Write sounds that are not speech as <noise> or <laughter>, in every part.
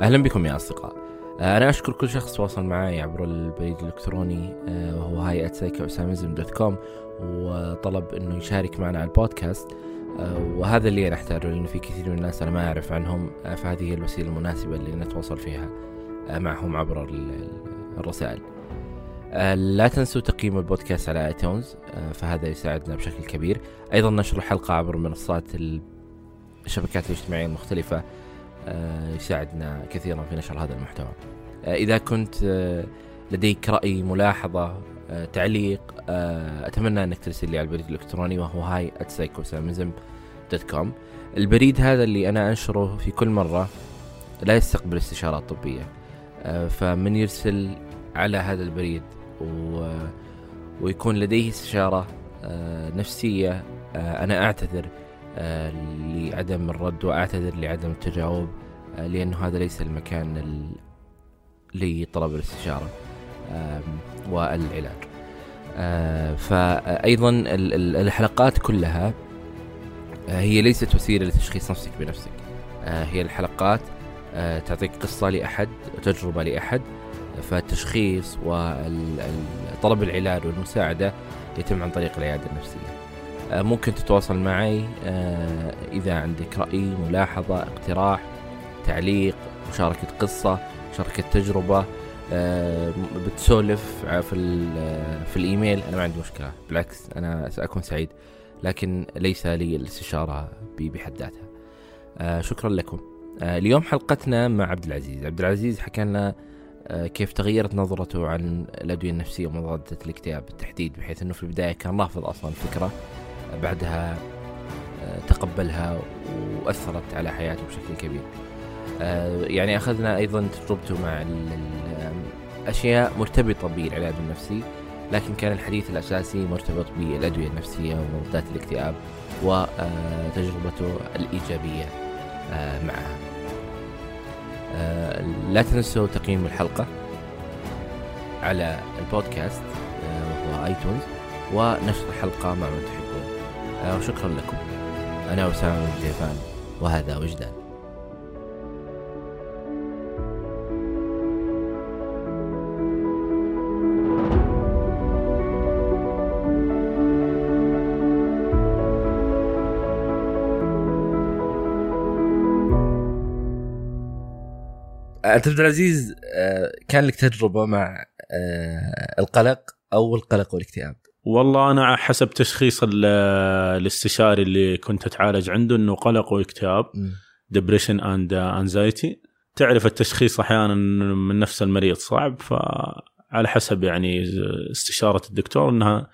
أهلا بكم يا أصدقاء. آه، أنا أشكر كل شخص تواصل معي عبر البريد الإلكتروني آه، وهو هاي دوت كوم وطلب إنه يشارك معنا على البودكاست. آه، وهذا اللي أنا احتاجه لأنه في كثير من الناس أنا ما أعرف عنهم فهذه هي الوسيلة المناسبة اللي نتواصل فيها معهم عبر الرسائل. لا تنسوا تقييم البودكاست على ايتونز فهذا يساعدنا بشكل كبير. أيضا نشر الحلقة عبر منصات الشبكات الاجتماعية المختلفة يساعدنا كثيرا في نشر هذا المحتوى. آه، إذا كنت آه، لديك رأي ملاحظة تعليق أتمنى أنك ترسل لي على البريد الإلكتروني وهو هاي دوت كوم البريد هذا اللي أنا أنشره في كل مرة لا يستقبل استشارات طبية. فمن يرسل على هذا البريد و... ويكون لديه استشارة نفسية أنا أعتذر آه، لعدم الرد وأعتذر لعدم التجاوب آه، لأنه هذا ليس المكان لطلب الاستشارة والعلاج. آه، فايضا الحلقات كلها هي ليست وسيلة لتشخيص نفسك بنفسك. هي الحلقات تعطيك قصة لأحد وتجربه لأحد فالتشخيص وطلب العلاج والمساعدة يتم عن طريق العيادة النفسية. آه، ممكن تتواصل معي آه، إذا عندك رأي ملاحظة اقتراح تعليق مشاركة قصة مشاركة تجربة آه، بتسولف في في الإيميل أنا ما عندي مشكلة بالعكس أنا سأكون سعيد لكن ليس لي الاستشارة بحد ذاتها. شكرا لكم. اليوم حلقتنا مع عبد العزيز. عبد العزيز حكى لنا كيف تغيرت نظرته عن الأدوية النفسية ومضادة الاكتئاب بالتحديد بحيث إنه في البداية كان رافض أصلا الفكرة. بعدها آه، تقبلها وأثرت على حياته بشكل كبير. آه، يعني أخذنا أيضا تجربته مع أشياء مرتبطة بالعلاج النفسي لكن كان الحديث الأساسي مرتبط بالأدوية النفسية ومضادات الاكتئاب وتجربته آه، الإيجابية معها. لا تنسوا تقييم الحلقة على البودكاست وهو ايتونز ونشر الحلقة مع من تحب. وشكرا لكم. أنا أسامة بن جيفان وهذا وجدان. انت عبد العزيز آه، كان لك تجربة مع آه، القلق أو القلق والاكتئاب؟ والله أنا حسب تشخيص الاستشاري اللي كنت أتعالج عنده إنه قلق واكتئاب depression and anxiety تعرف التشخيص أحيانا من نفس المريض صعب؟ فعلى حسب يعني استشارة الدكتور إنها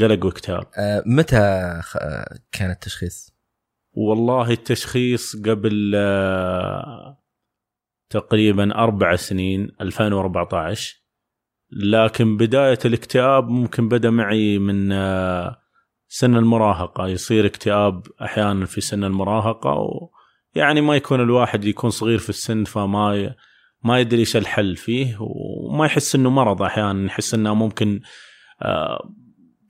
قلق واكتئاب. أه متى كان التشخيص؟ والله التشخيص قبل أه تقريبا أربع سنين 2014 لكن بداية الاكتئاب ممكن بدأ معي من آه، سن المراهقة. يصير اكتئاب أحيانا في سن المراهقة يعني ما يكون الواحد يكون صغير في السن فما ما يدري إيش الحل فيه وما يحس إنه مرض أحيانا. يحس إنه ممكن آه،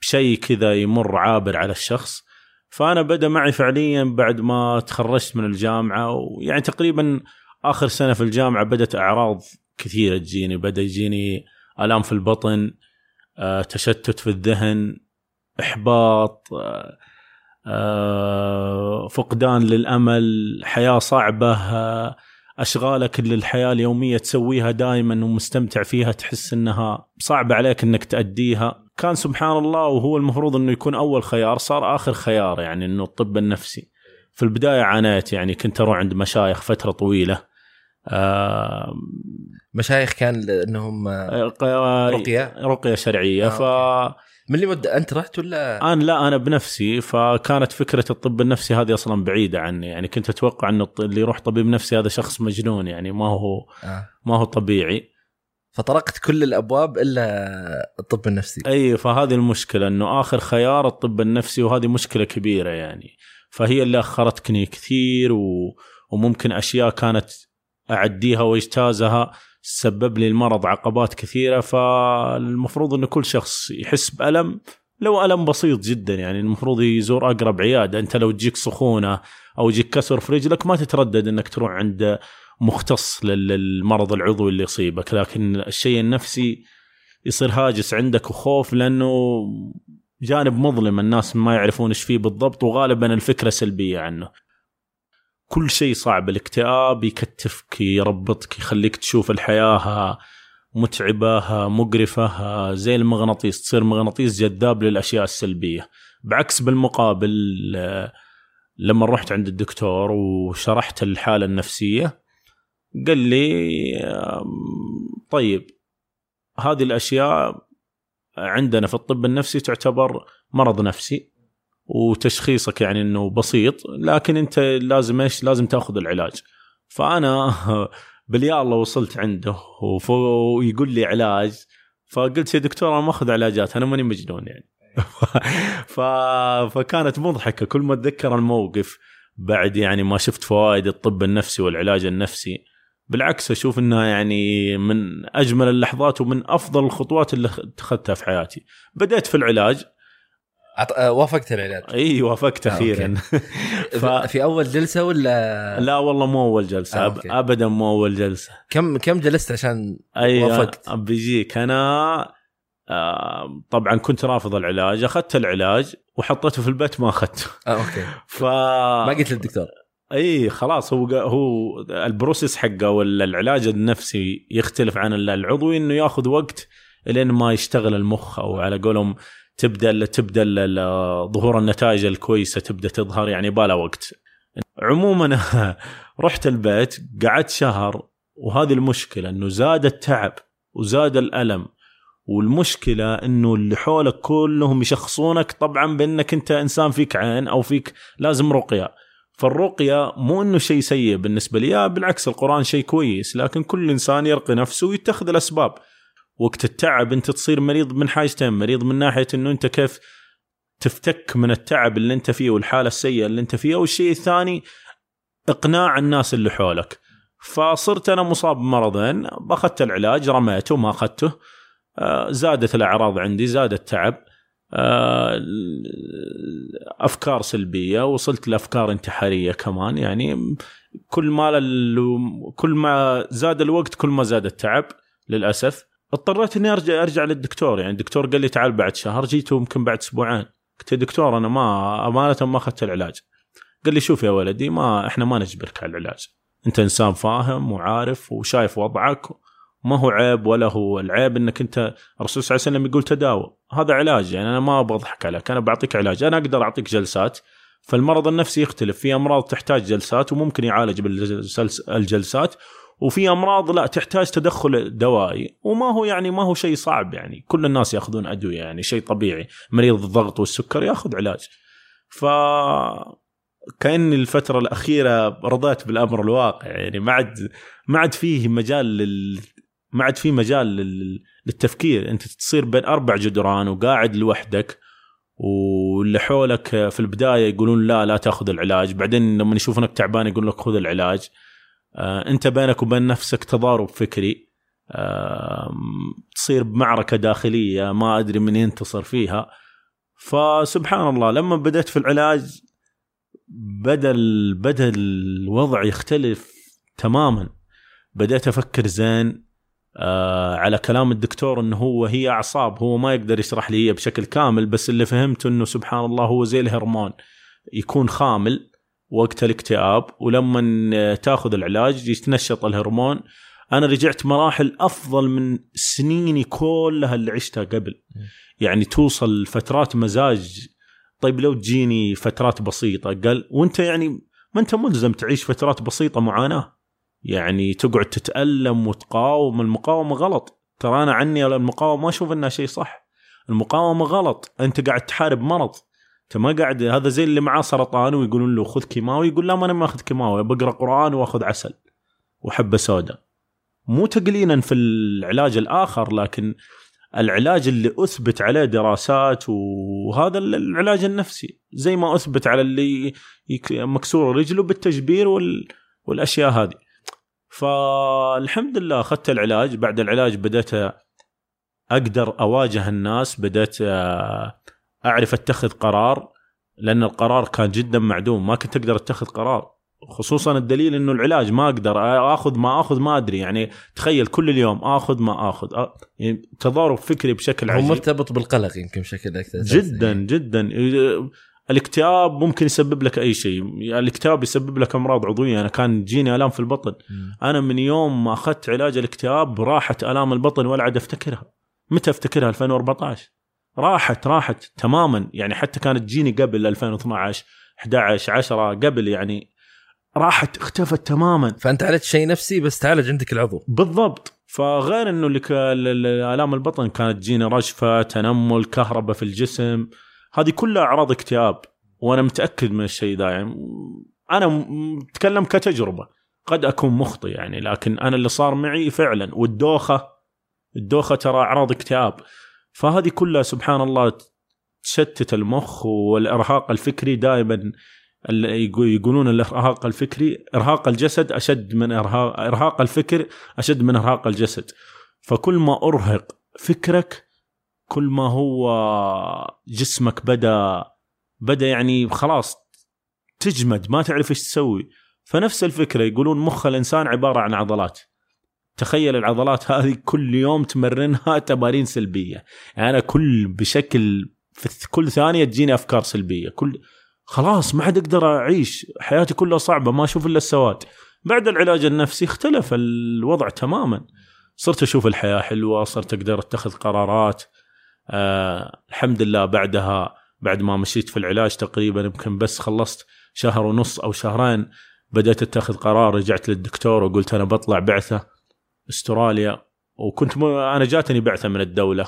شيء كذا يمر عابر على الشخص. فأنا بدأ معي فعليا بعد ما تخرجت من الجامعة ويعني تقريبا آخر سنة في الجامعة بدأت أعراض كثيرة تجيني. بدأ يجيني آلام في البطن آه، تشتت في الذهن إحباط آه، آه، فقدان للأمل حياة صعبة أشغالك اللي الحياة اليومية تسويها دائما ومستمتع فيها تحس إنها صعبه عليك إنك تأديها. كان سبحان الله وهو المفروض إنه يكون أول خيار صار آخر خيار يعني إنه الطب النفسي. في البداية عانيت يعني كنت أروح عند مشايخ فترة طويلة. مشايخ كان انهم آه، رقية رقية؟ شرعية. آه ف من اللي مد... أنت رحت ولا؟ أنا لا أنا بنفسي. فكانت فكرة الطب النفسي هذه أصلا بعيدة عني. يعني كنت أتوقع انه اللي يروح طبيب نفسي هذا شخص مجنون. يعني ما هو آه. ما هو طبيعي. فطرقت كل الأبواب إلا الطب النفسي. أي فهذه المشكلة. إنه آخر خيار الطب النفسي وهذه مشكلة كبيرة يعني. فهي اللي أخرتني كثير و... وممكن أشياء كانت أعديها واجتازها سبب لي المرض عقبات كثيرة فالمفروض انه كل شخص يحس بألم. لو ألم بسيط جدا يعني المفروض يزور أقرب عيادة. أنت لو تجيك سخونة أو يجيك كسر في رجلك ما تتردد إنك تروح عند مختص للمرض العضوي اللي يصيبك. لكن الشيء النفسي يصير هاجس عندك وخوف لأنه جانب مظلم. الناس ما يعرفون إيش فيه بالضبط وغالبا الفكرة سلبية عنه. كل شيء صعب. الاكتئاب يكتفك يربطك يخليك تشوف الحياة متعبة مقرفة. زي المغناطيس تصير مغناطيس جذاب للأشياء السلبية. بعكس بالمقابل لما رحت عند الدكتور وشرحت الحالة النفسية قال لي طيب هذه الأشياء عندنا في الطب النفسي تعتبر مرض نفسي. وتشخيصك يعني إنه بسيط لكن أنت لازم إيش؟ لازم تأخذ العلاج. فأنا <laughs> باليا الله وصلت عنده ويقول لي علاج فقلت يا دكتور أنا ماخذ علاجات أنا ماني مجنون يعني. <laughs> ف... فكانت مضحكة كل ما أتذكر الموقف بعد يعني ما شفت فوائد الطب النفسي والعلاج النفسي بالعكس أشوف انها يعني من أجمل اللحظات ومن أفضل الخطوات اللي اتخذتها في حياتي بدأت في العلاج أط... آه، وافقت العلاج. إي وافقت آه، أخيرا. <laughs> ف... في أول جلسة ولا؟ لا والله مو أول جلسة آه، ابدا مو أول جلسة. كم كم جلست عشان أي وافقت؟ بيجيك. أنا آه طبعا كنت رافض العلاج أخذت العلاج وحطيته في البيت ما أخذته. آه أوكي. <laughs> ف ما قلت للدكتور؟ إي خلاص هو هو ال process حقه ولا العلاج النفسي يختلف عن العضوي إنه ياخذ وقت لين ما يشتغل المخ أو على قولهم تبدأ تبدأ ظهور النتائج الكويسة تبدأ تظهر يعني يبغالها وقت. عموما <laughs> رحت البيت قعدت شهر وهذه المشكلة إنه زاد التعب وزاد الألم والمشكلة إنه اللي حولك كلهم يشخصونك طبعا بإنك أنت إنسان فيك عين أو فيك لازم رقية فالرقية مو إنه شيء سيء بالنسبة لي بالعكس القرآن شيء كويس لكن كل إنسان يرقي نفسه ويتخذ الأسباب وقت التعب انت تصير مريض من حاجتين مريض من ناحية إنه أنت كيف تفتك من التعب اللي أنت فيه والحالة السيئة اللي أنت فيها والشيء الثاني إقناع الناس اللي حولك. فصرت أنا مصاب بمرضين أخذت العلاج رميته ما أخذته. آه، زادت الأعراض عندي زاد التعب آه، أفكار سلبية وصلت لأفكار انتحارية كمان. يعني كل ما كل ما زاد الوقت كل ما زاد التعب للأسف. اضطريت إني ارجع أرجع للدكتور. يعني الدكتور قال لي تعال بعد شهر. جيته يمكن بعد أسبوعين. قلت يا دكتور أنا ما أمانة ما أخذت العلاج. قال لي شوف يا ولدي ما إحنا ما نجبرك على العلاج. أنت إنسان فاهم وعارف وشايف وضعك. ما هو عيب ولا هو العيب إنك انت الرسول صلى الله عليه وسلم يقول تداوى هذا علاج. يعني أنا ما بضحك عليك. أنا بعطيك علاج. أنا أقدر أعطيك جلسات. فالمرض النفسي يختلف. في أمراض تحتاج جلسات وممكن يعالج بالجلسات. وفي أمراض لا تحتاج تدخل دوائي وما هو يعني ما هو شيء صعب يعني. كل الناس يأخذون أدوية يعني شيء طبيعي. مريض الضغط والسكر يأخذ علاج. ف كأن الفترة الأخيرة رضيت بالأمر الواقع يعني ما عاد ما عاد فيه مجال لل ما عاد في مجال للتفكير. أنت تصير بين أربع جدران وقاعد لوحدك واللي حولك في البداية يقولون لا لا تأخذ العلاج. بعدين لما يشوفونك تعبان يقول لك خذ العلاج. انت بينك وبين نفسك تضارب فكري آه تصير بمعركة داخلية ما أدري من ينتصر فيها. فسبحان الله لما بدأت في العلاج بدا بدا الوضع يختلف تماما. بدأت أفكر زين آه على كلام الدكتور إنه هو هي أعصاب هو ما يقدر يشرح لي بشكل كامل بس اللي فهمته إنه سبحان الله هو زي الهرمون يكون خامل. وقت الاكتئاب ولما تاخذ العلاج يتنشط الهرمون. أنا رجعت مراحل أفضل من سنيني كلها اللي عشتها قبل. يعني توصل فترات مزاج. طيب لو تجيني فترات بسيطة قال وأنت يعني ما أنت ملزم تعيش فترات بسيطة معاناة. يعني تقعد تتألم وتقاوم. المقاومة غلط. ترى أنا عني المقاومه ما أشوف إنها شيء صح. المقاومة غلط. أنت قاعد تحارب مرض. انت ما قاعد هذا زي اللي معاه سرطان ويقولون له خذ كيماوي يقول لا ما أنا ما أخذ كيماوي بقرا قرآن وأخذ عسل وحبة سوداء. مو تقليلا في العلاج الآخر لكن العلاج اللي أثبت عليه دراسات وهذا العلاج النفسي. زي ما أثبت على اللي مكسور رجله بالتجبير والأشياء هذه. فالحمد لله أخذت العلاج. بعد العلاج بدأت أقدر أواجه الناس بدأت أعرف أتخذ قرار لأن القرار كان جدا معدوم ما كنت أقدر أتخذ قرار. خصوصا الدليل إنه العلاج ما أقدر آخذ ما آخذ ما أدري يعني تخيل كل اليوم آخذ ما آخذ. أ- يعني تضارب فكري بشكل هو عجيب. مرتبط بالقلق يمكن بشكل أكثر. جدا جدا. الاكتئاب ممكن يسبب لك أي شيء. الاكتئاب يسبب لك أمراض عضوية. أنا كان تجيني ألام في البطن. مم. أنا من يوم ما أخذت علاج الاكتئاب راحت ألام البطن ولا عاد أفتكرها. متى أفتكرها؟ 2014 راحت راحت تماما. يعني حتى كانت تجيني قبل 2012 11 10 قبل يعني راحت اختفت تماما. فأنت عالجت شيء نفسي بس تعالج عندك العضو. بالضبط. فغير إنه اللي ك- ال- ال- آلام البطن كانت تجيني رجفه تنمل كهرباء في الجسم. هذه كلها أعراض اكتئاب وأنا متأكد من الشيء ذا. يعني أنا أتكلم كتجربة. قد أكون مخطئ يعني لكن أنا اللي صار معي فعلا. والدوخة الدوخة ترى أعراض اكتئاب. فهذه كلها سبحان الله تشتت المخ والإرهاق الفكري دائما يقولون الإرهاق الفكري إرهاق الجسد أشد من ارهاق إرهاق الفكر أشد من إرهاق الجسد. فكل ما أرهق فكرك كل ما هو جسمك بدا بدأ يعني خلاص تجمد ما تعرف إيش تسوي. فنفس الفكرة يقولون مخ الإنسان عبارة عن عضلات. تخيل العضلات هذه كل يوم تمرنها تمارين سلبية. يعني أنا كل بشكل في كل ثانية تجيني أفكار سلبية. كل خلاص ما عاد أقدر أعيش. حياتي كلها صعبة ما أشوف إلا السواد. بعد العلاج النفسي اختلف الوضع تماما. صرت أشوف الحياة حلوة صرت أقدر أتخذ قرارات. آه الحمد لله بعدها بعد ما مشيت في العلاج تقريبا يمكن بس خلصت شهر ونص أو شهرين بدأت أتخذ قرار رجعت للدكتور وقلت أنا بطلع بعثة. استراليا وكنت م... أنا جاتني بعثة من الدولة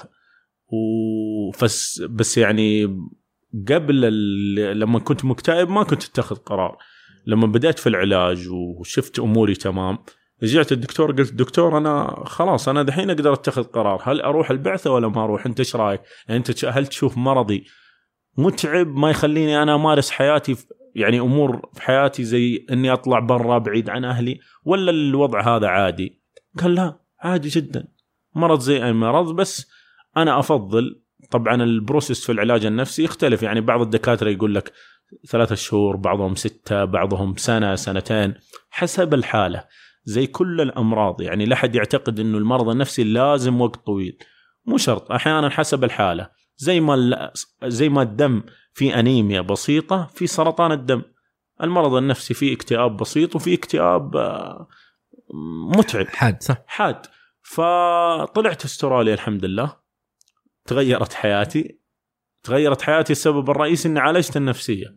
وفس بس يعني قبل ال... لما كنت مكتئب ما كنت أتخذ قرار لما بدأت في العلاج وشفت أموري تمام رجعت الدكتور قلت دكتور أنا خلاص أنا دحين أقدر أتخذ قرار هل أروح البعثة ولا ما أروح أنت إيش رأيك؟ يعني أنت هل تشوف مرضي متعب ما يخليني أنا أمارس حياتي في- يعني أمور في حياتي زي إني أطلع برا بعيد عن أهلي ولا الوضع هذا عادي؟ قال لا عادي جدا. مرض زي أي مرض بس أنا أفضل طبعا ال process في العلاج النفسي يختلف. يعني بعض الدكاترة يقول لك ثلاثة شهور بعضهم ستة بعضهم سنة سنتين حسب الحالة. زي كل الأمراض يعني لا أحد يعتقد أنه المرض النفسي لازم وقت طويل. مو شرط أحيانا حسب الحالة. زي ما زي ما الدم في أنيميا بسيطة في سرطان الدم. المرض النفسي فيه اكتئاب بسيط وفي اكتئاب آه، متعب. حاد صح. حاد. فطلعت أستراليا الحمد لله. تغيرت حياتي. تغيرت حياتي السبب الرئيسي إني عالجت النفسية.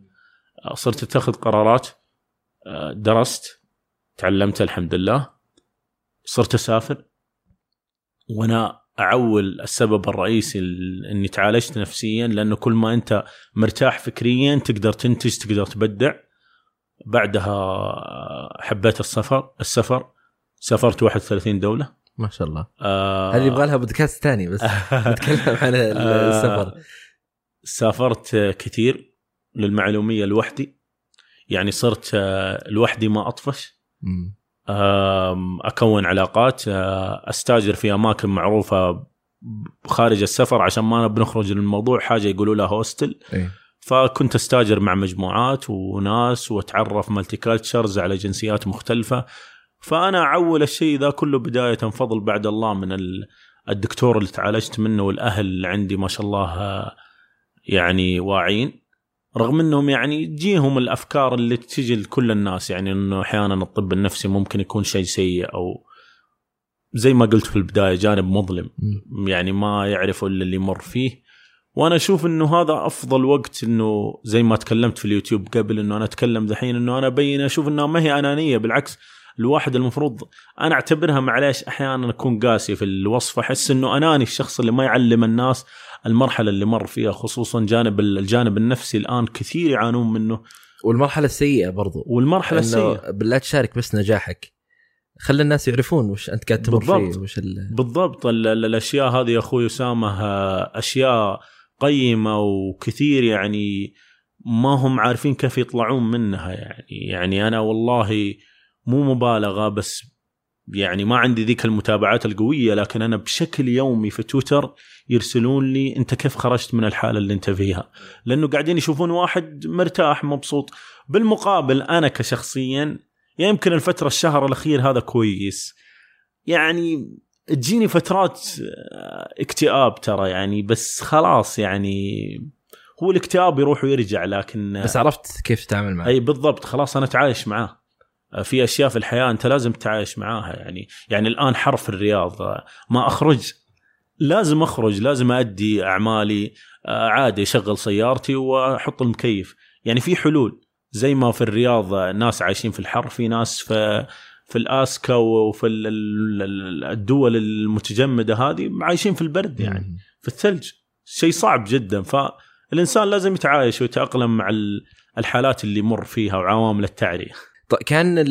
صرت أتخذ قرارات آه، درست تعلمت الحمد لله. صرت أسافر. وأنا أعول السبب الرئيسي إني تعالجت نفسيا لأنه كل ما أنت مرتاح فكريا تقدر تنتج تقدر تبدع. بعدها آه، حبيت السفر السفر. سافرت 31 دولة. ما شاء الله. آه هذه يبغى لها بودكاست ثاني بس. <laughs> نتكلم عن السفر. آه، سافرت كثير للمعلومية لوحدي. يعني صرت آه، لوحدي ما أطفش. أكون علاقات آه، أستاجر في أماكن معروفة خارج السفر عشان ما بنخرج من الموضوع. حاجة يقولوا لها hostel. فكنت أستاجر مع مجموعات وناس وأتعرف multi cultures على جنسيات مختلفة. فأنا أعول الشيء ذا كله بداية فضل بعد الله من ال- الدكتور اللي تعالجت منه والأهل اللي عندي ما شاء الله يعني واعين. رغم إنهم يعني تجيهم الأفكار اللي تجي لكل الناس يعني إنه أحيانا الطب النفسي ممكن يكون شيء سيء أو زي ما قلت في البداية جانب مظلم. يعني ما يعرف إلا اللي يمر فيه. وأنا أشوف إنه هذا أفضل وقت إنه زي ما تكلمت في اليوتيوب قبل إنه أنا أتكلم دحين إنه أنا أبين أشوف إنها ما هي أنانية بالعكس الواحد المفروض أنا أعتبرها معليش أحيانا أكون قاسي في الوصف أحس إنه أناني الشخص اللي ما يعلم الناس المرحلة اللي مر فيها خصوصا جانب الجانب النفسي الآن كثير يعانون منه. والمرحلة السيئة برضو. والمرحلة السيئة. بالله تشارك بس نجاحك. خلي الناس يعرفون وش أنت قاعد تمر. فيه وش ال... بالضبط. ال- ال- الأشياء هذه يا أخوي أسامة آه، أشياء قيمة وكثير يعني ما هم عارفين كيف يطلعون منها يعني. يعني أنا والله مو مبالغة بس يعني ما عندي ذيك المتابعات القوية لكن أنا بشكل يومي في تويتر يرسلون لي أنت كيف خرجت من الحالة اللي أنت فيها؟ لأنه قاعدين يشوفون واحد مرتاح مبسوط. بالمقابل أنا كشخصيا يمكن الفترة الشهر الأخير هذا كويس. يعني تجيني فترات آه، اكتئاب ترى يعني بس خلاص يعني هو الاكتئاب يروح ويرجع لكن بس عرفت كيف تتعامل معه. أي بالضبط خلاص أنا أتعايش معاه في أشياء في الحياة أنت لازم تتعايش معاها. يعني يعني الآن حر في الرياض ما أخرج لازم أخرج لازم أدي أعمالي آه، عادي أشغل سيارتي وأحط المكيف. يعني في حلول زي ما في الرياض ناس عايشين في الحر في ناس في في الأسكا وفي الدول المتجمدة هذه عايشين في البرد يعني في الثلج. شيء صعب جدا. فالإنسان لازم يتعايش ويتأقلم مع الحالات اللي يمر فيها وعوامل التعرية. كان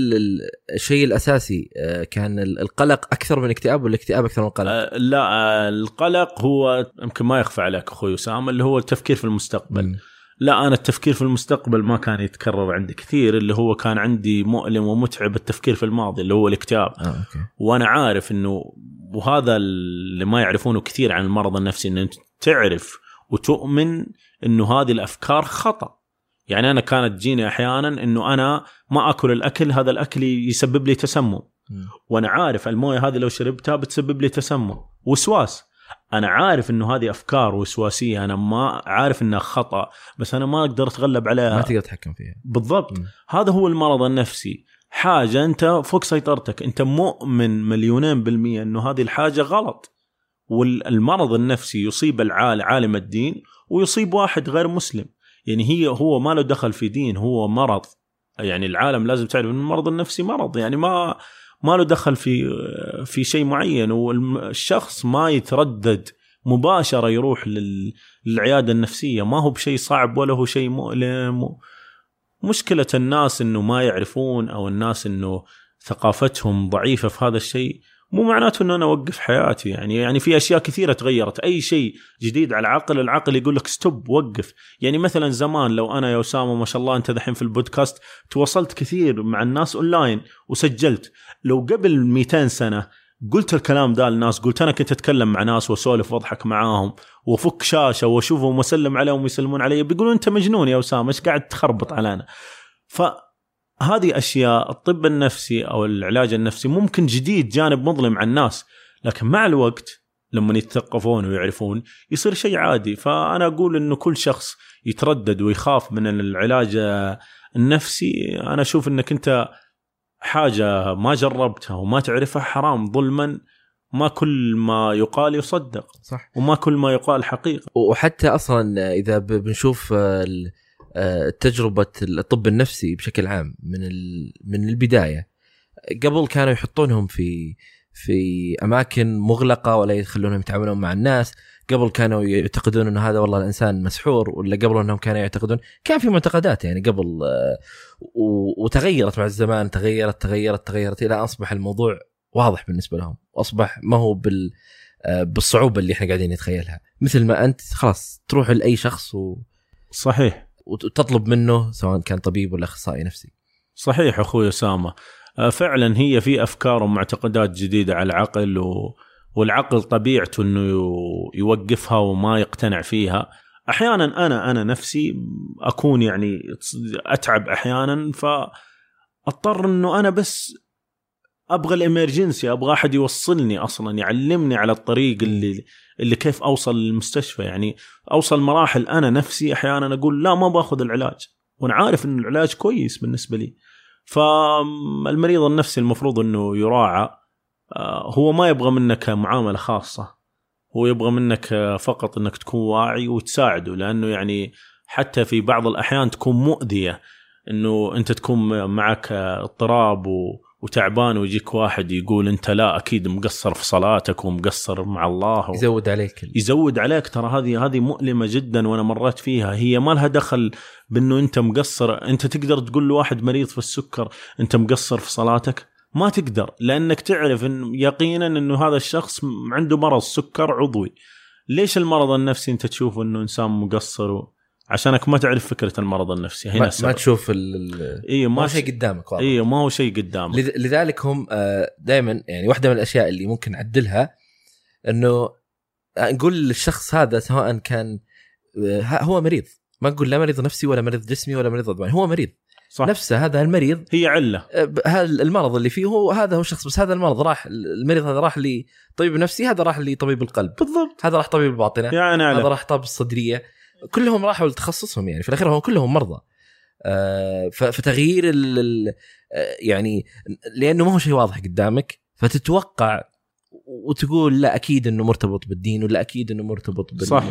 الشيء الأساسي آه، كان القلق أكثر من الاكتئاب ولا الاكتئاب أكثر من القلق؟ أه لا آه، القلق هو يمكن ما يخفى عليك أخوي اسامه اللي هو التفكير في المستقبل. م. لا أنا التفكير في المستقبل ما كان يتكرر عندي كثير اللي هو كان عندي مؤلم ومتعب التفكير في الماضي اللي هو الاكتئاب. آه، أوكي. وأنا عارف إنه وهذا اللي ما يعرفونه كثير عن المرض النفسي انه تعرف وتؤمن إنه هذه الأفكار خطأ. يعني أنا كانت تجيني أحيانا إنه أنا ما أكل الأكل هذا الأكل يسبب لي تسمم. وأنا عارف الموية هذه لو شربتها بتسبب لي تسمم. وسواس. أنا عارف إنه هذه أفكار وسواسية أنا ما عارف إنها خطأ بس أنا ما أقدر أتغلب عليها. ما تقدر تتحكم فيها. بالضبط. م. هذا هو المرض النفسي. حاجة أنت فوق سيطرتك. أنت مؤمن مليونين بالمية إنه هذه الحاجة غلط. والمرض النفسي يصيب العالم الدين ويصيب واحد غير مسلم. يعني هي هو ما له دخل في دين هو مرض. يعني العالم لازم تعرف إن المرض النفسي مرض يعني ما ما له دخل في في شيء معين. والشخص ما يتردد مباشرة يروح للعيادة النفسية. ما هو بشيء صعب ولا هو شيء مؤلم مشكلة الناس إنه ما يعرفون أو الناس إنه ثقافتهم ضعيفة في هذا الشيء. مو معناته إنه أنا أوقف حياتي يعني. يعني في أشياء كثيرة تغيرت. أي شيء جديد على العقل العقل يقول لك ستوب وقف. يعني مثلا زمان لو أنا يا أسامة ما شاء الله أنت دحين في البودكاست تواصلت كثير مع الناس أونلاين وسجلت. لو قبل 200 سنة قلت الكلام ده للناس قلت أنا كنت أتكلم مع ناس وأسولف وأضحك معاهم وأفك شاشة وأشوفهم وأسلم عليهم ويسلمون علي بيقولون أنت مجنون يا أسامة إيش قاعد تخربط علينا؟ ف هذه أشياء الطب النفسي أو العلاج النفسي ممكن جديد جانب مظلم على الناس. لكن مع الوقت لما يتثقفون ويعرفون يصير شيء عادي. فأنا أقول إنه كل شخص يتردد ويخاف من العلاج النفسي. أنا أشوف إنك أنت حاجة ما جربتها وما تعرفها حرام ظلما. ما كل ما يقال يصدق صح. وما كل ما يقال حقيقة. وحتى أصلا إذا بنشوف آه، تجربة الطب النفسي بشكل عام من من البداية. قبل كانوا يحطونهم في في أماكن مغلقة ولا يخلونهم يتعاملون مع الناس. قبل كانوا يعتقدون إن هذا والله الإنسان مسحور ولا قبل إنهم كانوا يعتقدون. كان في معتقدات يعني قبل آه، وتغيرت مع الزمان تغيرت تغيرت تغيرت إلى أصبح الموضوع واضح بالنسبة لهم. واصبح ما هو بال آه، بالصعوبة اللي إحنا قاعدين نتخيلها. مثل ما أنت خلاص تروح لأي شخص و صحيح. وتطلب منه سواء كان طبيب ولا أخصائي نفسي. صحيح أخوي أسامة. آه، فعلا هي في أفكار ومعتقدات جديدة على العقل و... والعقل طبيعته إنه يوقفها وما يقتنع فيها. أحيانا أنا أنا نفسي أكون يعني أتعب أحيانا فأضطر إنه أنا بس أبغى الإمرجنسي أبغى أحد يوصلني أصلا يعلمني على الطريق اللي اللي كيف أوصل للمستشفى. يعني أوصل مراحل أنا نفسي أحيانا أقول لا ما باخذ العلاج. وأنا عارف إن العلاج كويس بالنسبة لي. فالمريض النفسي المفروض إنه يراعى آه، هو ما يبغى منك معاملة خاصة. هو يبغى منك فقط إنك تكون واعي وتساعده لأنه يعني حتى في بعض الأحيان تكون مؤذية. إنه أنت تكون معك اضطراب و وتعبان ويجيك واحد يقول انت لا أكيد مقصر في صلاتك ومقصر مع الله و... يزود عليك. يزود عليك. ترى هذه هذه مؤلمة جدا وأنا مريت فيها. هي ما لها دخل بأنه أنت مقصر. أنت تقدر تقول لواحد مريض في السكر أنت مقصر في صلاتك؟ ما تقدر لأنك تعرف إن يقينا انه هذا الشخص عنده مرض سكر عضوي. ليش المرض النفسي أنت تشوفه إنه إنسان مقصر و... عشانك ما تعرف فكرة المرض النفسي هنا ما, ما السبب. تشوف ال- اي ما ما شيء قدامك واضح. اي ما هو شيء قدامك. لذ- لذلك هم دائما يعني واحدة من الأشياء اللي ممكن نعدلها إنه آه، نقول للشخص هذا سواء كان آه، هو مريض. ما نقول لا مريض نفسي ولا مريض جسمي ولا مريض عضواني هو مريض. صح. نفسه هذا المريض هي علة. آه، هذا المرض اللي فيه هو هذا هو الشخص بس هذا المرض راح المريض هذا راح لطبيب نفسي هذا راح لطبيب القلب. بالضبط. هذا راح طبيب الباطنة. يعني هذا راح طب الصدرية. كلهم راحوا لتخصصهم يعني في الأخير هم كلهم مرضى. آه، فتغيير ال آه، يعني لأنه ما هو شيء واضح قدامك فتتوقع وتقول لا أكيد إنه مرتبط بالدين ولا أكيد إنه مرتبط بال صح.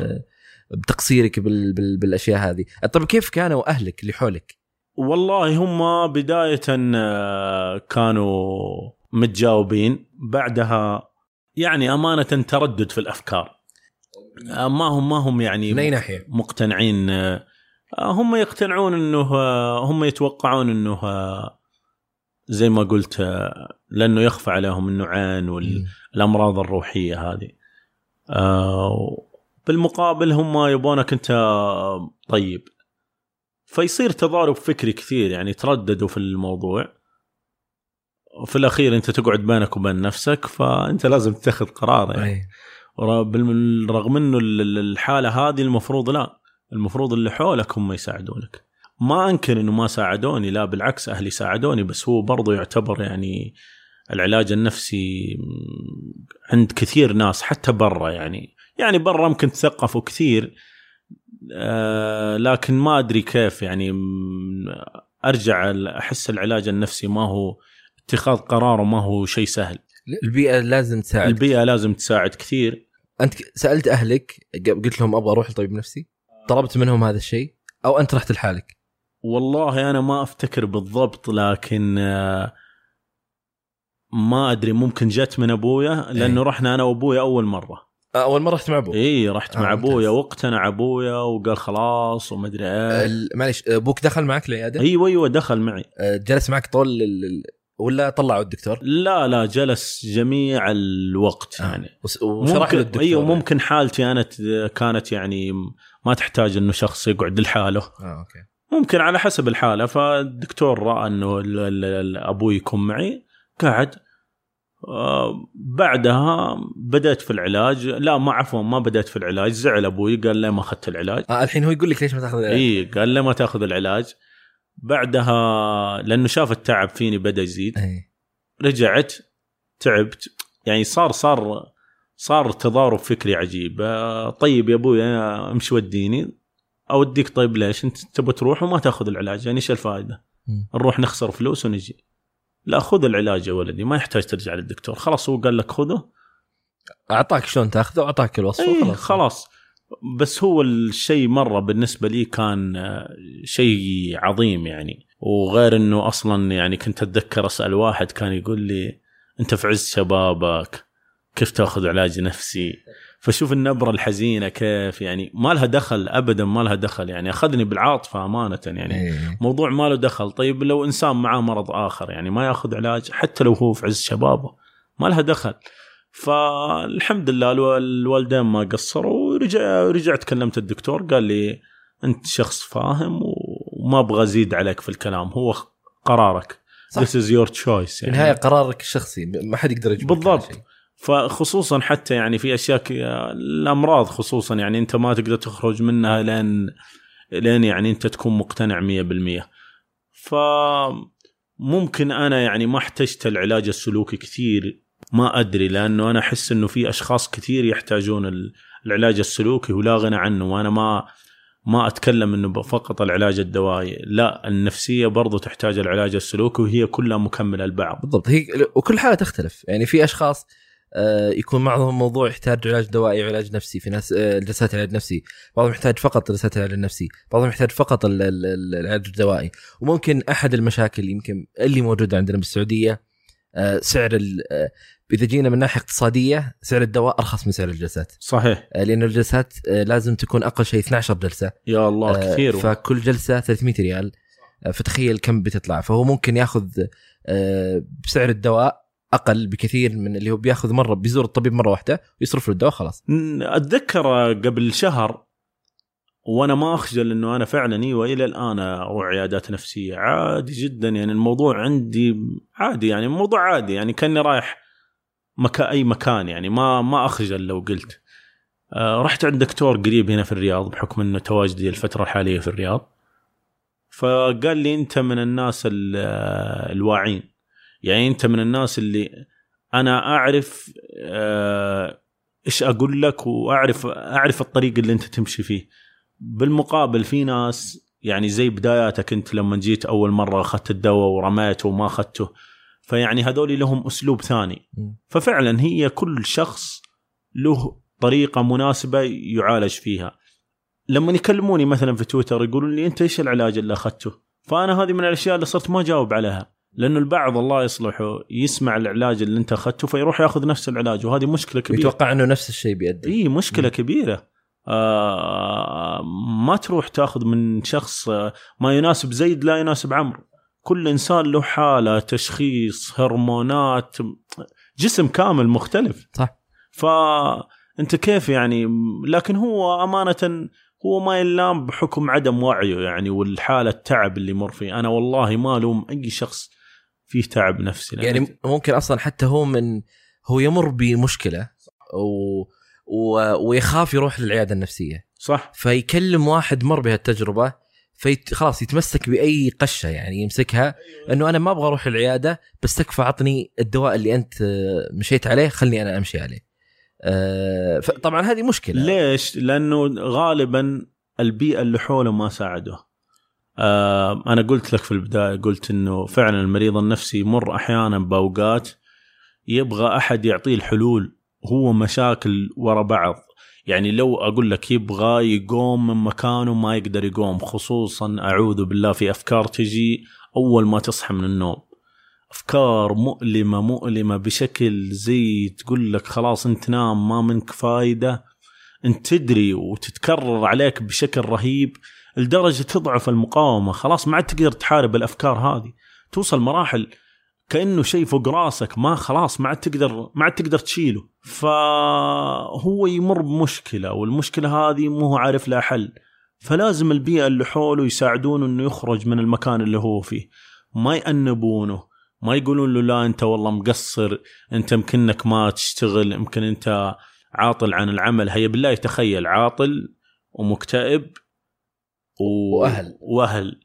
بتقصيرك بال بال بالأشياء هذه. طيب كيف كانوا أهلك اللي حولك؟ والله هم بداية آه، كانوا متجاوبين. بعدها يعني أمانة تردد في الأفكار. ما هم ما هم يعني من أي ناحية؟ مقتنعين آه، هم يقتنعون إنه آه، هم يتوقعون إنه آه، زي ما قلت آه، لأنه يخفى عليهم النوعين والامراض الروحية هذه. آه، بالمقابل هم يبونك أنت طيب. فيصير تضارب فكري كثير يعني ترددوا في الموضوع. وفي الأخير أنت تقعد بينك وبين نفسك فأنت لازم تتخذ قرار يعني. أي. ور- بالم- رغم إنه ال- ال- الحالة هذه المفروض لا. المفروض اللي حولك هم يساعدونك. ما أنكر إنه ما ساعدوني لا بالعكس أهلي ساعدوني بس هو برضو يعتبر يعني العلاج النفسي عند كثير ناس حتى برا يعني. يعني برا ممكن تثقفوا كثير آه لكن ما أدري كيف يعني. أرجع أحس العلاج النفسي ما هو اتخاذ قراره ما هو شيء سهل. البيئة لازم تساعد. البيئة لازم تساعد كثير. أنت سألت أهلك قلت لهم أبغى أروح لطبيب نفسي طلبت منهم هذا الشيء؟ أو أنت رحت لحالك؟ والله أنا ما أفتكر بالضبط لكن آه، ما أدري ممكن جت من أبويا لأنه إيه. رحنا أنا وأبويا أول مرة. أول مرة رحت مع أبوك؟ اي رحت آه، مع. ابويا واقتنع أبويا وقال خلاص وما أدري إيه ال- معليش أبوك دخل معك العياده أيوه أيوه دخل معي. أه، جلس معك طول ولا طلعوا الدكتور؟ لا لا جلس جميع الوقت آه. يعني. وشرح له الدكتور. أيوه ممكن حالتي أنا كانت يعني ما تحتاج إنه شخص يقعد لحاله. آه أوكي. ممكن على حسب الحالة. فالدكتور رأى إنه أبوي يكون معي. قعد. آه، بعدها بدأت في العلاج. لا ما عفوا ما بدأت في العلاج. زعل أبوي قال لي ما أخذت العلاج. آه الحين هو يقول لك ليش ما تأخذ العلاج؟ اي قال لي ما تأخذ العلاج. بعدها لأنه شاف التعب فيني بدأ يزيد. اي رجعت تعبت. يعني صار صار صار تضارب فكري عجيب. طيب يا أبوي أنا امشي وديني. أوديك طيب ليش؟ أنت تبغى تروح وما تأخذ العلاج. يعني إيش الفائده. نروح نخسر فلوس ونجي. لا خذ العلاج يا ولدي. ما يحتاج ترجع للدكتور. خلاص هو قال لك خذه. أعطاك شلون تأخذه؟ واعطاك الوصفه اي وخلاص. خلاص. بس هو الشيء مرة بالنسبة لي كان آه، شيء عظيم يعني. وغير إنه أصلا يعني كنت أتذكر أسأل واحد كان يقول لي أنت في عز شبابك كيف تأخذ علاج نفسي؟ فشوف النبرة الحزينة كيف يعني. ما لها دخل ابدا ما لها دخل يعني. أخذني بالعاطفة أمانة يعني. إيه. موضوع ما له دخل. طيب لو إنسان معاه مرض آخر يعني ما يأخذ علاج حتى لو هو في عز شبابه ما لها دخل. فالحمد لله الو- الوالدين ما قصروا ورجع رجعت كلمت الدكتور قال لي أنت شخص فاهم وما أبغى أزيد عليك في الكلام هو قرارك صح. This is your choice يعني النهايه قرارك الشخصي ما حد يقدر يجبرك بالضبط. فخصوصا حتى يعني في اشياء الأمراض خصوصا يعني أنت ما تقدر تخرج منها لين لين يعني أنت تكون مقتنع 100% فممكن أنا يعني ما احتجت العلاج السلوكي كثير ما أدري لأنه أنا أحس إنه في أشخاص كثير يحتاجون ال- العلاج السلوكي ولا غنى عنه وأنا ما ما أتكلم إنه فقط العلاج الدوائي لا النفسية برضو تحتاج العلاج السلوكي وهي كلها مكملة لبعض بالضبط هي وكل حالة تختلف يعني في أشخاص آه، يكون معهم موضوع يحتاج علاج دوائي وعلاج نفسي في ناس آه، جلسات علاج نفسي بعضهم يحتاج فقط جلسات العلاج النفسي بعضهم يحتاج فقط ال- ال- ال- العلاج الدوائي وممكن أحد المشاكل يمكن اللي موجودة عندنا بالسعودية آه، سعر إذا جينا من ناحية اقتصادية سعر الدواء أرخص من سعر الجلسات. صحيح. آه، لأن الجلسات آه، لازم تكون أقل شيء 12 جلسة. يا الله آه، كثير. فكل جلسة 300 ريال. فتخيل كم بتطلع. فهو ممكن ياخذ بسعر الدواء أقل بكثير من اللي هو بياخذ مرة بيزور الطبيب مرة واحدة ويصرف له الدواء خلاص. أتذكر قبل شهر وأنا ما أخجل إنه أنا فعلا إيوه إلى الآن أروح عيادات نفسية. عادي جدا يعني الموضوع عندي عادي يعني الموضوع عادي يعني كأني رايح مكان أي مكان يعني ما ما أخجل لو قلت. آه رحت عند دكتور قريب هنا في الرياض بحكم إنه تواجدي الفترة الحالية في الرياض. فقال لي أنت من الناس الواعين. يعني أنت من الناس اللي أنا أعرف آه، إيش أقول لك وأعرف أعرف الطريق اللي أنت تمشي فيه. بالمقابل في ناس يعني زي بداياتك أنت لما جيت أول مرة أخذت الدواء ورميته وما أخذته. فيعني هذول لهم أسلوب ثاني. ففعلا هي كل شخص له طريقة مناسبة يعالج فيها. لما يكلموني مثلا في تويتر يقولون لي أنت إيش العلاج اللي أخذته؟ فأنا هذه من الأشياء اللي صرت ما أجاوب عليها لأنه البعض الله يصلحه يسمع العلاج اللي أنت أخذته فيروح يأخذ نفس العلاج وهذه مشكلة كبيرة. يتوقع إنه نفس الشيء بيأدي. اي مشكلة م. كبيرة. آه ما تروح تأخذ من شخص ما يناسب زيد لا يناسب عمرو. كل إنسان له حالة تشخيص هرمونات جسم كامل مختلف. صح. فانت كيف يعني؟ لكن هو أمانة هو ما يلام بحكم عدم وعيه يعني والحالة التعب اللي يمر فيه. أنا والله ما ألوم أي شخص فيه تعب نفسي. يعني ممكن أصلا حتى هو من هو يمر بمشكلة و... و... ويخاف يروح للعيادة النفسية. صح. فيكلم واحد مر بهالتجربة فيت... خلاص يتمسك بأي قشة يعني يمسكها. إنه أنا ما أبغى أروح العيادة بس تكفى عطني الدواء اللي أنت مشيت عليه خلني أنا أمشي عليه. آه، طبعا هذه مشكلة. ليش؟ لأنه غالبا البيئة اللي حوله ما ساعده. آه، أنا قلت لك في البداية قلت إنه فعلا المريض النفسي يمر أحيانا بأوقات يبغى أحد يعطيه الحلول هو مشاكل ورا بعض. يعني لو أقول لك يبغى يقوم من مكانه ما يقدر يقوم خصوصا أعوذ بالله في أفكار تجي أول ما تصحى من النوم. أفكار مؤلمة مؤلمة بشكل زي تقول لك خلاص أنت نام ما منك فايدة. أنت تدري وتتكرر عليك بشكل رهيب لدرجة تضعف المقاومة. خلاص ما عاد تقدر تحارب الأفكار هذه. توصل مراحل كأنه شيء فوق راسك ما خلاص ما عاد تقدر ما عاد تقدر تشيله. فهو يمر بمشكلة والمشكلة هذه مو هو عارف لها حل. فلازم البيئة اللي حوله يساعدونه إنه يخرج من المكان اللي هو فيه. ما يأنبونه ما يقولون له لا أنت والله مقصر أنت يمكنك ما تشتغل يمكن أنت عاطل عن العمل. هيا بالله تخيل عاطل ومكتئب و... وأهل. وأهل.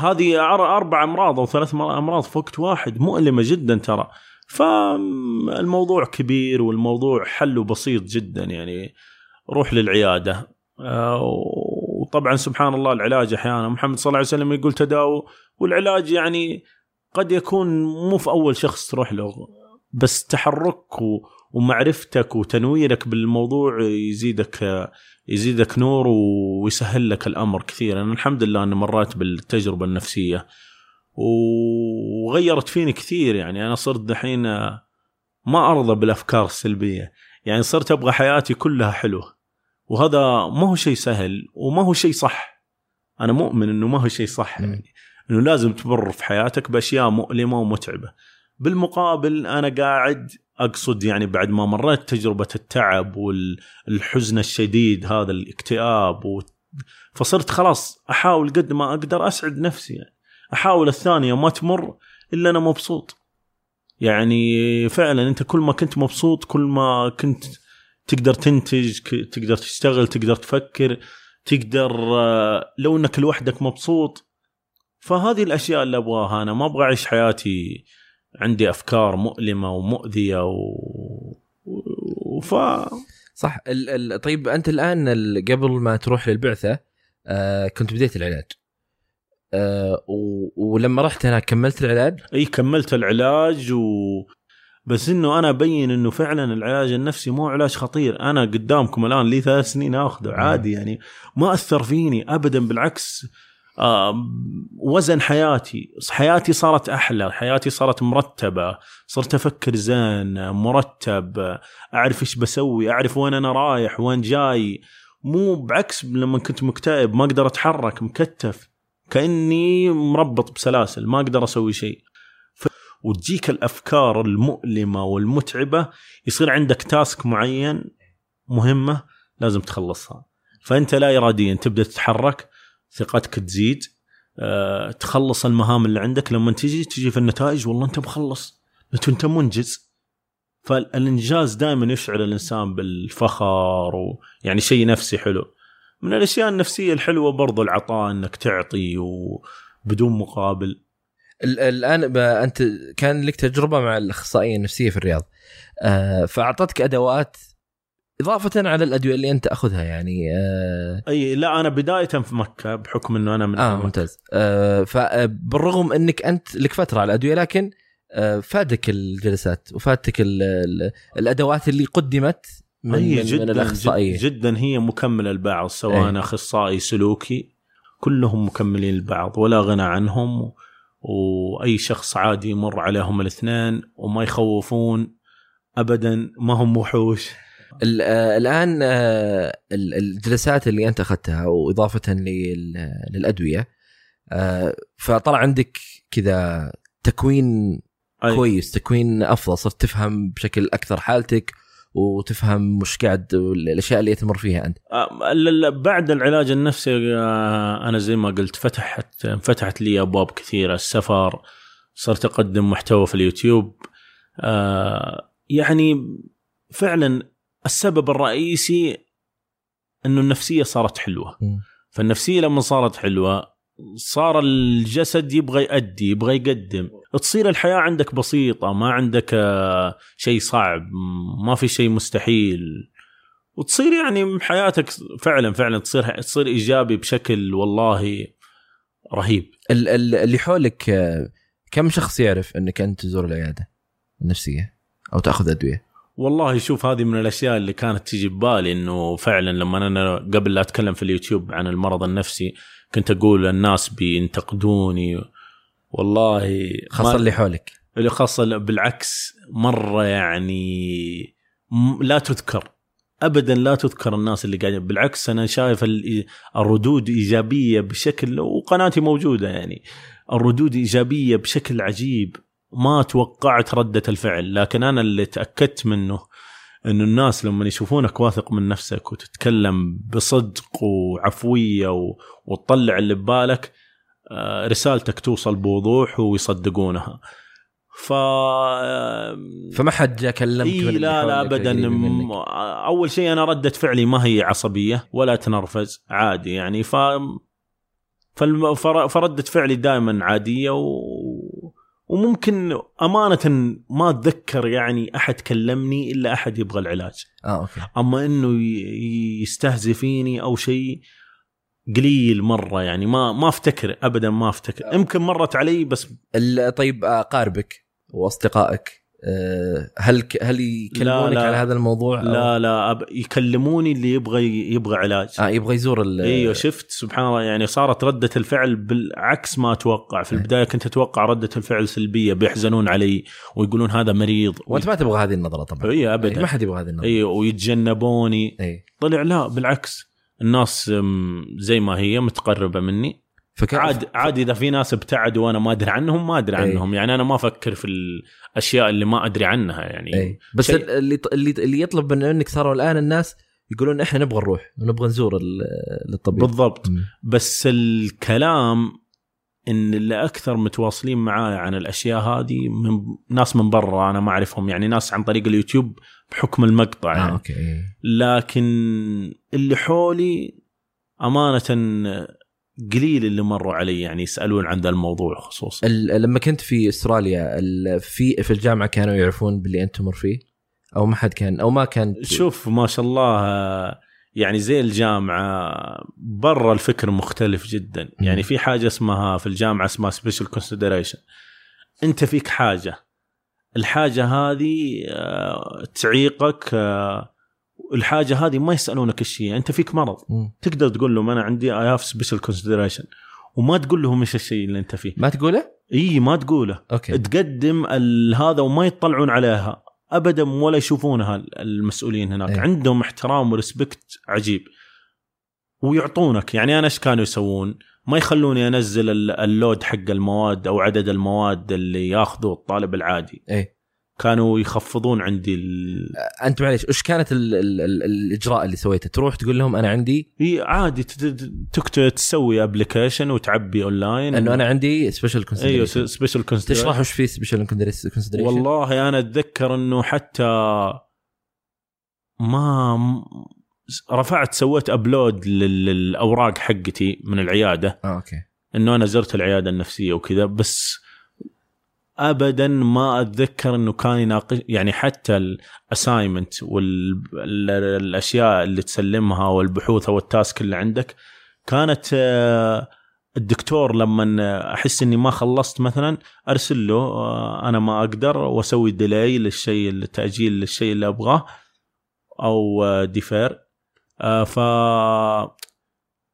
هذه أربع أمراض أو ثلاث أمراض في وقت واحد مؤلمة جدا ترى. فالموضوع كبير والموضوع حله بسيط جدا يعني. روح للعيادة. آه، وطبعا سبحان الله العلاج أحيانا. محمد صلى الله عليه وسلم يقول تداووا والعلاج يعني قد يكون مو في أول شخص تروح له بس تحرك ومعرفتك وتنويرك بالموضوع يزيدك يزيدك نور ويسهل لك الأمر كثير. أنا الحمد لله أني مريت بالتجربة النفسية وغيرت فيني كثير. يعني أنا صرت دحين ما أرضى بالأفكار السلبية. يعني صرت أبغى حياتي كلها حلوة. وهذا ما هو شيء سهل وما هو شيء صح. أنا مؤمن إنه ما هو شيء صح. يعني إنه لازم تمر في حياتك بأشياء مؤلمة ومتعبة. بالمقابل أنا قاعد أقصد يعني بعد ما مريت تجربة التعب والحزن الشديد هذا الاكتئاب و... فصرت خلاص أحاول قد ما أقدر أسعد نفسي يعني. أحاول الثانية ما تمر إلا أنا مبسوط. يعني فعلا أنت كل ما كنت مبسوط كل ما كنت تقدر تنتج تقدر تشتغل تقدر تفكر تقدر آه، لو أنك لوحدك مبسوط. فهذه الأشياء اللي أبغاها أنا ما أبغى أعيش حياتي عندي أفكار مؤلمة ومؤذية و... وف صح. ال... ال... طيب أنت الآن قبل ما تروح للبعثة آه كنت بديت العلاج. آه و... ولما رحت هناك كملت العلاج؟ إي كملت العلاج و بس إنه أنا أبين إنه فعلا العلاج النفسي مو علاج خطير. أنا قدامكم الآن لي ثلاث سنين أخذه عادي يعني. ما أثر فيني ابدا بالعكس. وزن حياتي حياتي صارت أحلى حياتي صارت مرتبة صرت أفكر زين مرتب أعرف إيش بسوي أعرف وين أنا رايح وين جاي مو بعكس لما كنت مكتئب ما أقدر أتحرك مكتف كأني مربط بسلاسل ما أقدر أسوي شيء. وتجيك الأفكار المؤلمة والمتعبة يصير عندك تاسك معين مهمة لازم تخلصها فأنت لا اراديا تبدأ تتحرك ثقتك تزيد أه تخلص المهام اللي عندك. لما تجي تجي في النتائج والله انت مخلص انت منجز. فالإنجاز دائما يشعر الإنسان بالفخر ويعني شيء نفسي حلو. من الأشياء النفسية الحلوة برضو العطاء إنك تعطي وبدون مقابل. الآن أنت كان لك تجربة مع الأخصائية النفسية في الرياض. آه، فأعطتك أدوات إضافة على الأدوية اللي أنت تاخذها يعني آه أي لا أنا بداية في مكة بحكم إنه أنا من آه ممتاز. آه فبالرغم إنك أنت لك فترة على الأدوية لكن آه فادك الجلسات وفادتك ال ال الأدوات اللي قدمت من, أي جداً من الأخصائية. جدا هي مكملة لبعض سواء أي. أخصائي سلوكي كلهم مكملين لبعض ولا غنى عنهم وأي شخص عادي يمر عليهم الاثنين وما يخوفون ابدا ما هم وحوش. آه، الآن آه، الجلسات اللي أنت أخذتها واضافه للأدوية آه، فطلع عندك كذا تكوين أي. كويس تكوين أفضل صرت تفهم بشكل أكثر حالتك وتفهم مش قاعد الاشياء اللي تمر فيها أنت. بعد العلاج النفسي أنا زي ما قلت فتحت فتحت لي أبواب كثيرة. السفر صرت أقدم محتوى في اليوتيوب. يعني فعلا السبب الرئيسي إنه النفسية صارت حلوة. فالنفسية لما صارت حلوة صار الجسد يبغى يأدي يبغى يقدم. تصير الحياة عندك بسيطة ما عندك آه، شيء صعب ما في شيء مستحيل. وتصير يعني حياتك فعلا فعلا تصير تصير إيجابي بشكل والله رهيب. اللي حولك آه، كم شخص يعرف إنك أنت تزور العيادة النفسية أو تأخذ أدوية؟ والله شوف هذه من الأشياء اللي كانت تجي ببالي إنه فعلا لما أنا قبل لا أتكلم في اليوتيوب عن المرض النفسي كنت أقول الناس بينتقدوني. والله خاصة اللي حولك. اللي خاصة بالعكس مرة يعني لا تذكر. ابدا لا تذكر الناس اللي قاعدين. بالعكس أنا شايف الردود إيجابية بشكل وقناتي موجودة يعني الردود إيجابية بشكل عجيب. ما توقعت ردة الفعل لكن أنا اللي تأكدت منه إنه الناس لما يشوفونك واثق من نفسك وتتكلم بصدق وعفوية وتطلع اللي ببالك آه، رسالتك توصل بوضوح ويصدقونها. ف فما حد جاء كلمك إيه لا لا ابدا. أول شيء أنا ردة فعلي ما هي عصبية ولا تنرفز عادي يعني. ف فردة فعلي دائما عادية و... وممكن أمانة ما أتذكر يعني أحد كلمني إلا أحد يبغى العلاج. آه أوكي. أما إنه يستهزئ فيني أو شيء قليل مرة يعني ما ما أفتكر ابدا ما أفتكر. يمكن مرت علي بس طيب أقاربك وأصدقائك آه، هل هل يكلمونك لا لا. على هذا الموضوع؟ لا لا أب يكلموني اللي يبغى يبغى علاج. آه يبغى يزور إيوه شفت سبحان الله. يعني صارت ردة الفعل بالعكس ما أتوقع. في إيه. البداية كنت أتوقع ردة الفعل سلبية بيحزنون علي ويقولون هذا مريض. وأنت ما تبغى هذه النظرة طبعا. اي ابدا. إيه، ما حد يبغى هذه النظرة. اي ويتجنبوني. أي. طلع لا بالعكس. الناس زي ما هي متقربة مني. عاد عاد إذا في ناس ابتعدوا وأنا ما أدري عنهم ما أدري إيه. عنهم يعني أنا ما أفكر في الأشياء اللي ما أدري عنها يعني أي. بس شيء... اللي اللي اللي يطلب منك صاروا الآن الناس يقولون إحنا نبغى نروح ونبغى نزور الطبيب بالضبط م. بس الكلام إن اللي أكثر متواصلين معايا عن الأشياء هذه من ناس من برا أنا ما أعرفهم يعني ناس عن طريق اليوتيوب بحكم المقطع يعني. آه، أوكي. لكن اللي حولي أمانة قليل اللي مروا علي يعني يسألون عن ذا الموضوع خصوصا. لما كنت في استراليا في في الجامعة كانوا يعرفون باللي انت تمر فيه؟ أو ما حد كان أو ما كان شوف ما شاء الله يعني زي الجامعة برا الفكر مختلف جدا. يعني في حاجة اسمها في الجامعة اسمها special consideration أنت فيك حاجة. الحاجة هذه آه، تعيقك آه، الحاجة هذه ما يسألونك إيش هي أنت فيك مرض. م. تقدر تقول لهم أنا عندي I have special consideration وما تقول لهم إيش الشيء اللي أنت فيه. ما تقوله؟ إي ما تقوله. أوكي. تقدم هذا وما يطلعون عليها. ابدا ولا يشوفونها المسؤولين هناك. أي. عندهم احترام و respect عجيب. ويعطونك. يعني أنا إيش كانوا يسوون؟ ما يخلوني أنزل ال load حق المواد أو عدد المواد اللي ياخذه الطالب العادي. اي كانوا يخفضون عندي ال... أنت معليش وش كانت ال ال ال الإجراء اللي سويته؟ تروح تقول لهم أنا عندي عادي تكتب تسوي application وتعبي اونلاين إنه أنا عندي special أيوه special تشرح وش في special consideration والله أنا أتذكر إنه حتى ما رفعت سويت upload للأوراق حقتي من العيادة. آه okay. إنه أنا زرت العيادة النفسية وكذا بس ابدا ما أتذكر إنه كان يناقش يعني حتى ال assignment والاشياء اللي تسلمها والبحوث أو ال task اللي عندك كانت آه، الدكتور لما أحس إني ما خلصت مثلا أرسل له آه، أنا ما أقدر وأسوي delay للشيء التاجيل للشيء اللي أبغاه أو defer آه، ف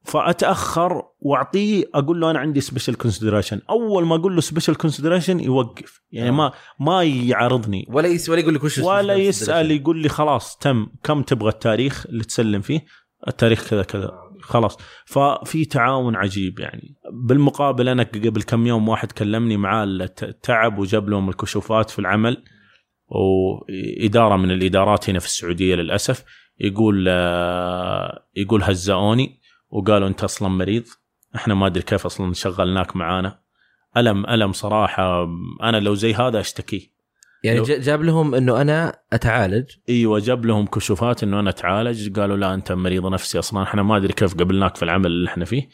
فأتأخر وأعطيه أقول له أنا عندي special consideration أول ما أقول له special consideration يوقف. يعني ما ما يعارضني. ولا يس ولا يقول لك وش ولا يسأل يقول لي خلاص تم. كم تبغى التاريخ اللي تسلم فيه؟ التاريخ كذا كذا. خلاص. ففي تعاون عجيب يعني. بالمقابل أنا قبل كم يوم واحد كلمني معاه التعب وجاب لهم الكشوفات في العمل. وإدارة من الإدارات هنا في السعودية للأسف. يقول آه، يقول هزأوني. وقالوا أنت أصلا مريض. إحنا ما أدري كيف أصلا شغلناك معانا. ألم ألم صراحة أنا لو زي هذا أشتكي. يعني جاب لهم إنه أنا أتعالج؟ إيوه جاب لهم كشوفات إنه أنا أتعالج. قالوا لا أنت مريض نفسي أصلا. إحنا ما أدري كيف قبلناك في العمل اللي إحنا فيه.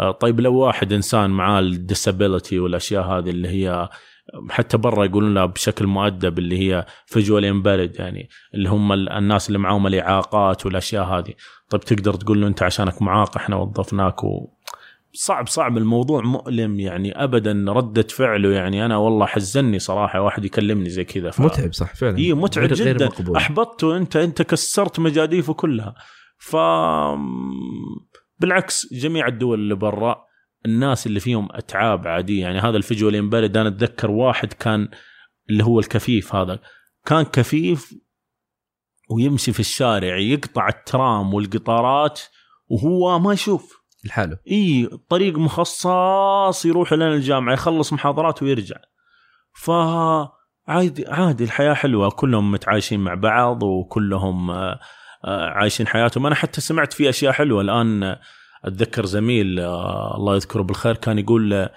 آه، طيب لو واحد إنسان معاه الديسابيلتي والأشياء هذه اللي هي حتى برا يقولون لها بشكل مؤدب اللي هي فيجوال امبارد يعني اللي هم الناس اللي معاهم الإعاقات والأشياء هذه. طيب تقدر تقول له أنت عشانك معاق إحنا وظفناك و... صعب صعب الموضوع مؤلم يعني ابدا ردة فعله يعني أنا والله حزني صراحة واحد يكلمني زي كذا ف... متعب صح فعلا. اي متعب جدا. احبطته انت أنت كسرت مجاديفه كلها. ف بالعكس جميع الدول اللي برا الناس اللي فيهم أتعاب عادية. يعني هذا ال visual impaired أنا أتذكر واحد كان اللي هو الكفيف هذا. كان كفيف ويمشي في الشارع يقطع الترام والقطارات وهو ما يشوف. لحاله. إي طريق مخصص يروح لنا الجامعة يخلص محاضرات ويرجع. ف عادي عادي الحياة حلوة. كلهم متعايشين مع بعض وكلهم آه، آه، عايشين حياتهم. أنا حتى سمعت في أشياء حلوة. الآن أتذكر زميل آه، الله يذكره بالخير كان يقول آه،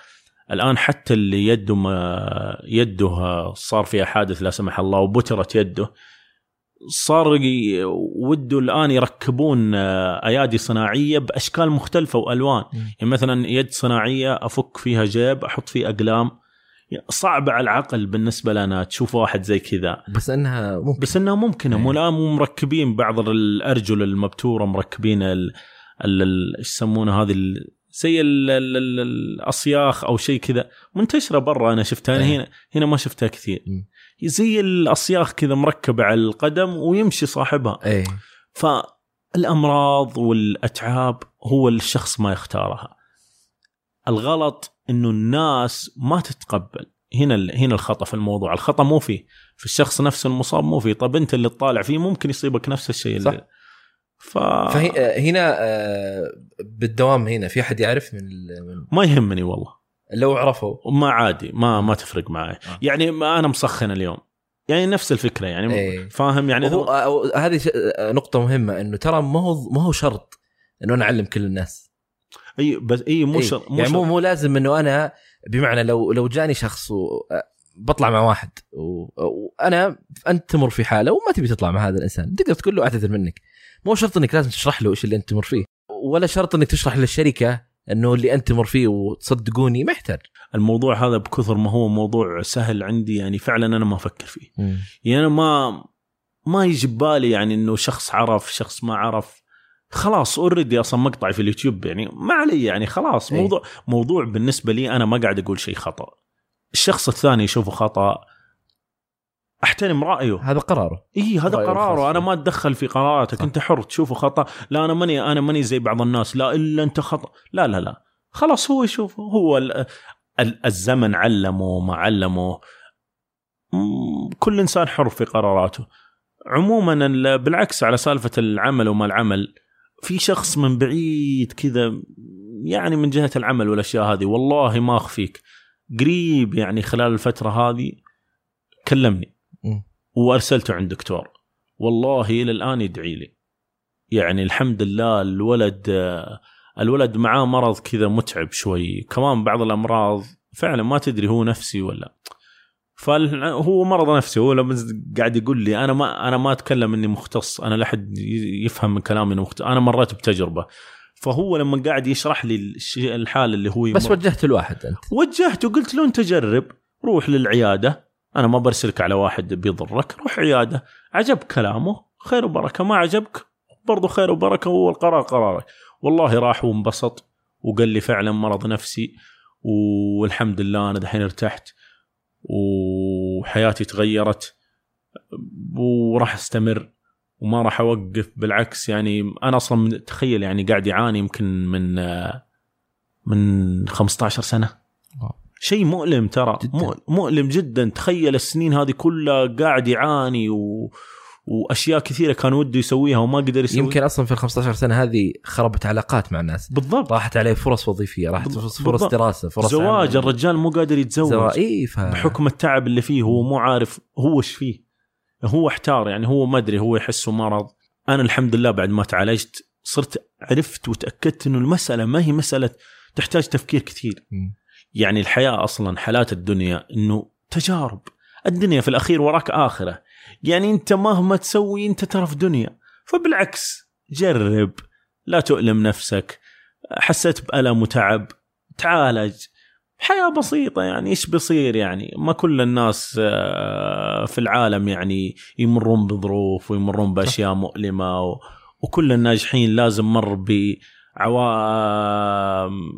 الآن حتى اللي يده يده آه، صار فيها حادث لا سمح الله وبترت يده صار وده الآن يركبون أيادي صناعية بأشكال مختلفة وألوان. يعني مثلا يد صناعية أفك فيها جيب أحط فيه أقلام. صعبة على العقل بالنسبة لنا تشوف واحد زي كذا. بس إنها ممكن. بس إنها ممكنة مو الآن مو مركبين بعض الأرجل المبتورة مركبين يسمونه هذه زي ال ال ال الأصياخ أو شيء كذا منتشرة برا أنا شفتها. أنا إيه. هنا هنا ما شفتها كثير. زي الأصياخ كذا مركبة على القدم ويمشي صاحبها. إيه. فالأمراض والأتعاب هو الشخص ما يختارها. الغلط إنه الناس ما تتقبل. هنا هنا الخطأ في الموضوع. الخطأ مو فيه. في الشخص نفسه المصاب مو فيه. طب أنت اللي تطالع فيه ممكن يصيبك نفس الشيء صح. اللي ف... فهنا آه، بالدوام هنا في أحد يعرف من, من ما يهمني والله لو عرفوا ما عادي ما ما تفرق معي آه. يعني ما أنا مسخن اليوم يعني نفس الفكرة يعني إيه. فاهم يعني هو هذه آه، نقطة مهمة إنه ترى ما هو ما هو شرط إنه أنا أعلم كل الناس إي بس إي مو شرط مو يعني مو مو لازم إنه أنا بمعنى لو لو جاني شخص و... بطلع مع واحد. وأنا أنت تمر في حالة وما تبي تطلع مع هذا الإنسان تقدر تقول له أعتذر منك مو شرط إنك لازم تشرح له إيش اللي أنت تمر فيه ولا شرط إنك تشرح للشركة إنه اللي أنت تمر فيه وتصدقوني ما يحتاج الموضوع هذا بكثر ما هو موضوع سهل عندي يعني فعلا أنا ما أفكر فيه. م. يعني أنا ما ما يجي ببالي يعني إنه شخص عرف شخص ما عرف. خلاص اوريدي أصلا مقطعي في اليوتيوب يعني ما علي يعني خلاص. إيه. موضوع موضوع بالنسبة لي أنا ما قاعد أقول شيء خطأ. الشخص الثاني يشوفه خطأ أحترم رأيه. هذا قراره. إي هذا قراره. أنا ما أتدخل في قراراتك. أنت حر تشوفه خطأ. لا أنا ماني أنا ماني زي بعض الناس. لا إلا أنت خطأ. لا لا لا. خلاص هو يشوفه هو الزمن علمه ما علمه. كل إنسان حر في قراراته. عموما بالعكس على سالفة العمل وما العمل في شخص من بعيد كذا يعني من جهة العمل والأشياء هذه والله ما أخفيك. قريب يعني خلال الفترة هذه كلمني. وأرسلته عند دكتور والله إلى الآن يدعي لي. يعني الحمد لله الولد آه، الولد معاه مرض كذا متعب شوي. كمان بعض الأمراض فعلا ما تدري هو نفسي ولا. فهو مرض نفسي. هو لما قاعد يقول لي أنا ما أنا ما أتكلم إني مختص. أنا لا أحد يفهم من كلامي إني مختص. أنا مريت بتجربة. فهو لما قاعد يشرح لي الشيء الحال اللي هو بس يمر وجهت الواحد أنت. وجهته قلت له أنت جرب روح للعيادة. أنا ما برسلك على واحد بيضرك روح عياده عجب كلامه خير وبركة ما عجبك برضو خير وبركة هو القرار قرارك والله راح وانبسط وقال لي فعلا مرض نفسي والحمد لله أنا دحين ارتحت وحياتي تغيرت وراح أستمر وما راح أوقف بالعكس يعني أنا أصلا تخيل يعني قاعد يعاني يمكن من آه، من 15 سنة. شيء مؤلم ترى جداً. مؤ- مؤلم جدا تخيل السنين هذه كلها قاعد يعاني و... وأشياء كثيرة كان وده يسويها وما قدر يسويها يمكن أصلا في ال 15 سنة هذه خربت علاقات مع الناس بالضبط راحت عليه فرص وظيفية راحت بالضبط. فرص, بالضبط. دراسة فرص زواج عمل. الرجال مو قادر يتزوج زوا... إي ف... بحكم التعب اللي فيه هو مو عارف هو إيش فيه هو احتار يعني هو ما أدري هو يحسه مرض أنا الحمد لله بعد ما تعالجت صرت عرفت وتأكدت إنه المسألة ما هي مسألة تحتاج تفكير كثير مم. يعني الحياة أصلا حالات الدنيا إنه تجارب. الدنيا في الأخير وراك آخرة. يعني أنت مهما تسوي أنت ترى في دنيا. فبالعكس جرب. لا تؤلم نفسك. حسيت بألم وتعب. تعالج. حياة بسيطة يعني. إيش بيصير يعني؟ ما كل الناس آه، في العالم يعني يمرون بظروف ويمرون بأشياء مؤلمة و... وكل الناجحين لازم مر ب عوام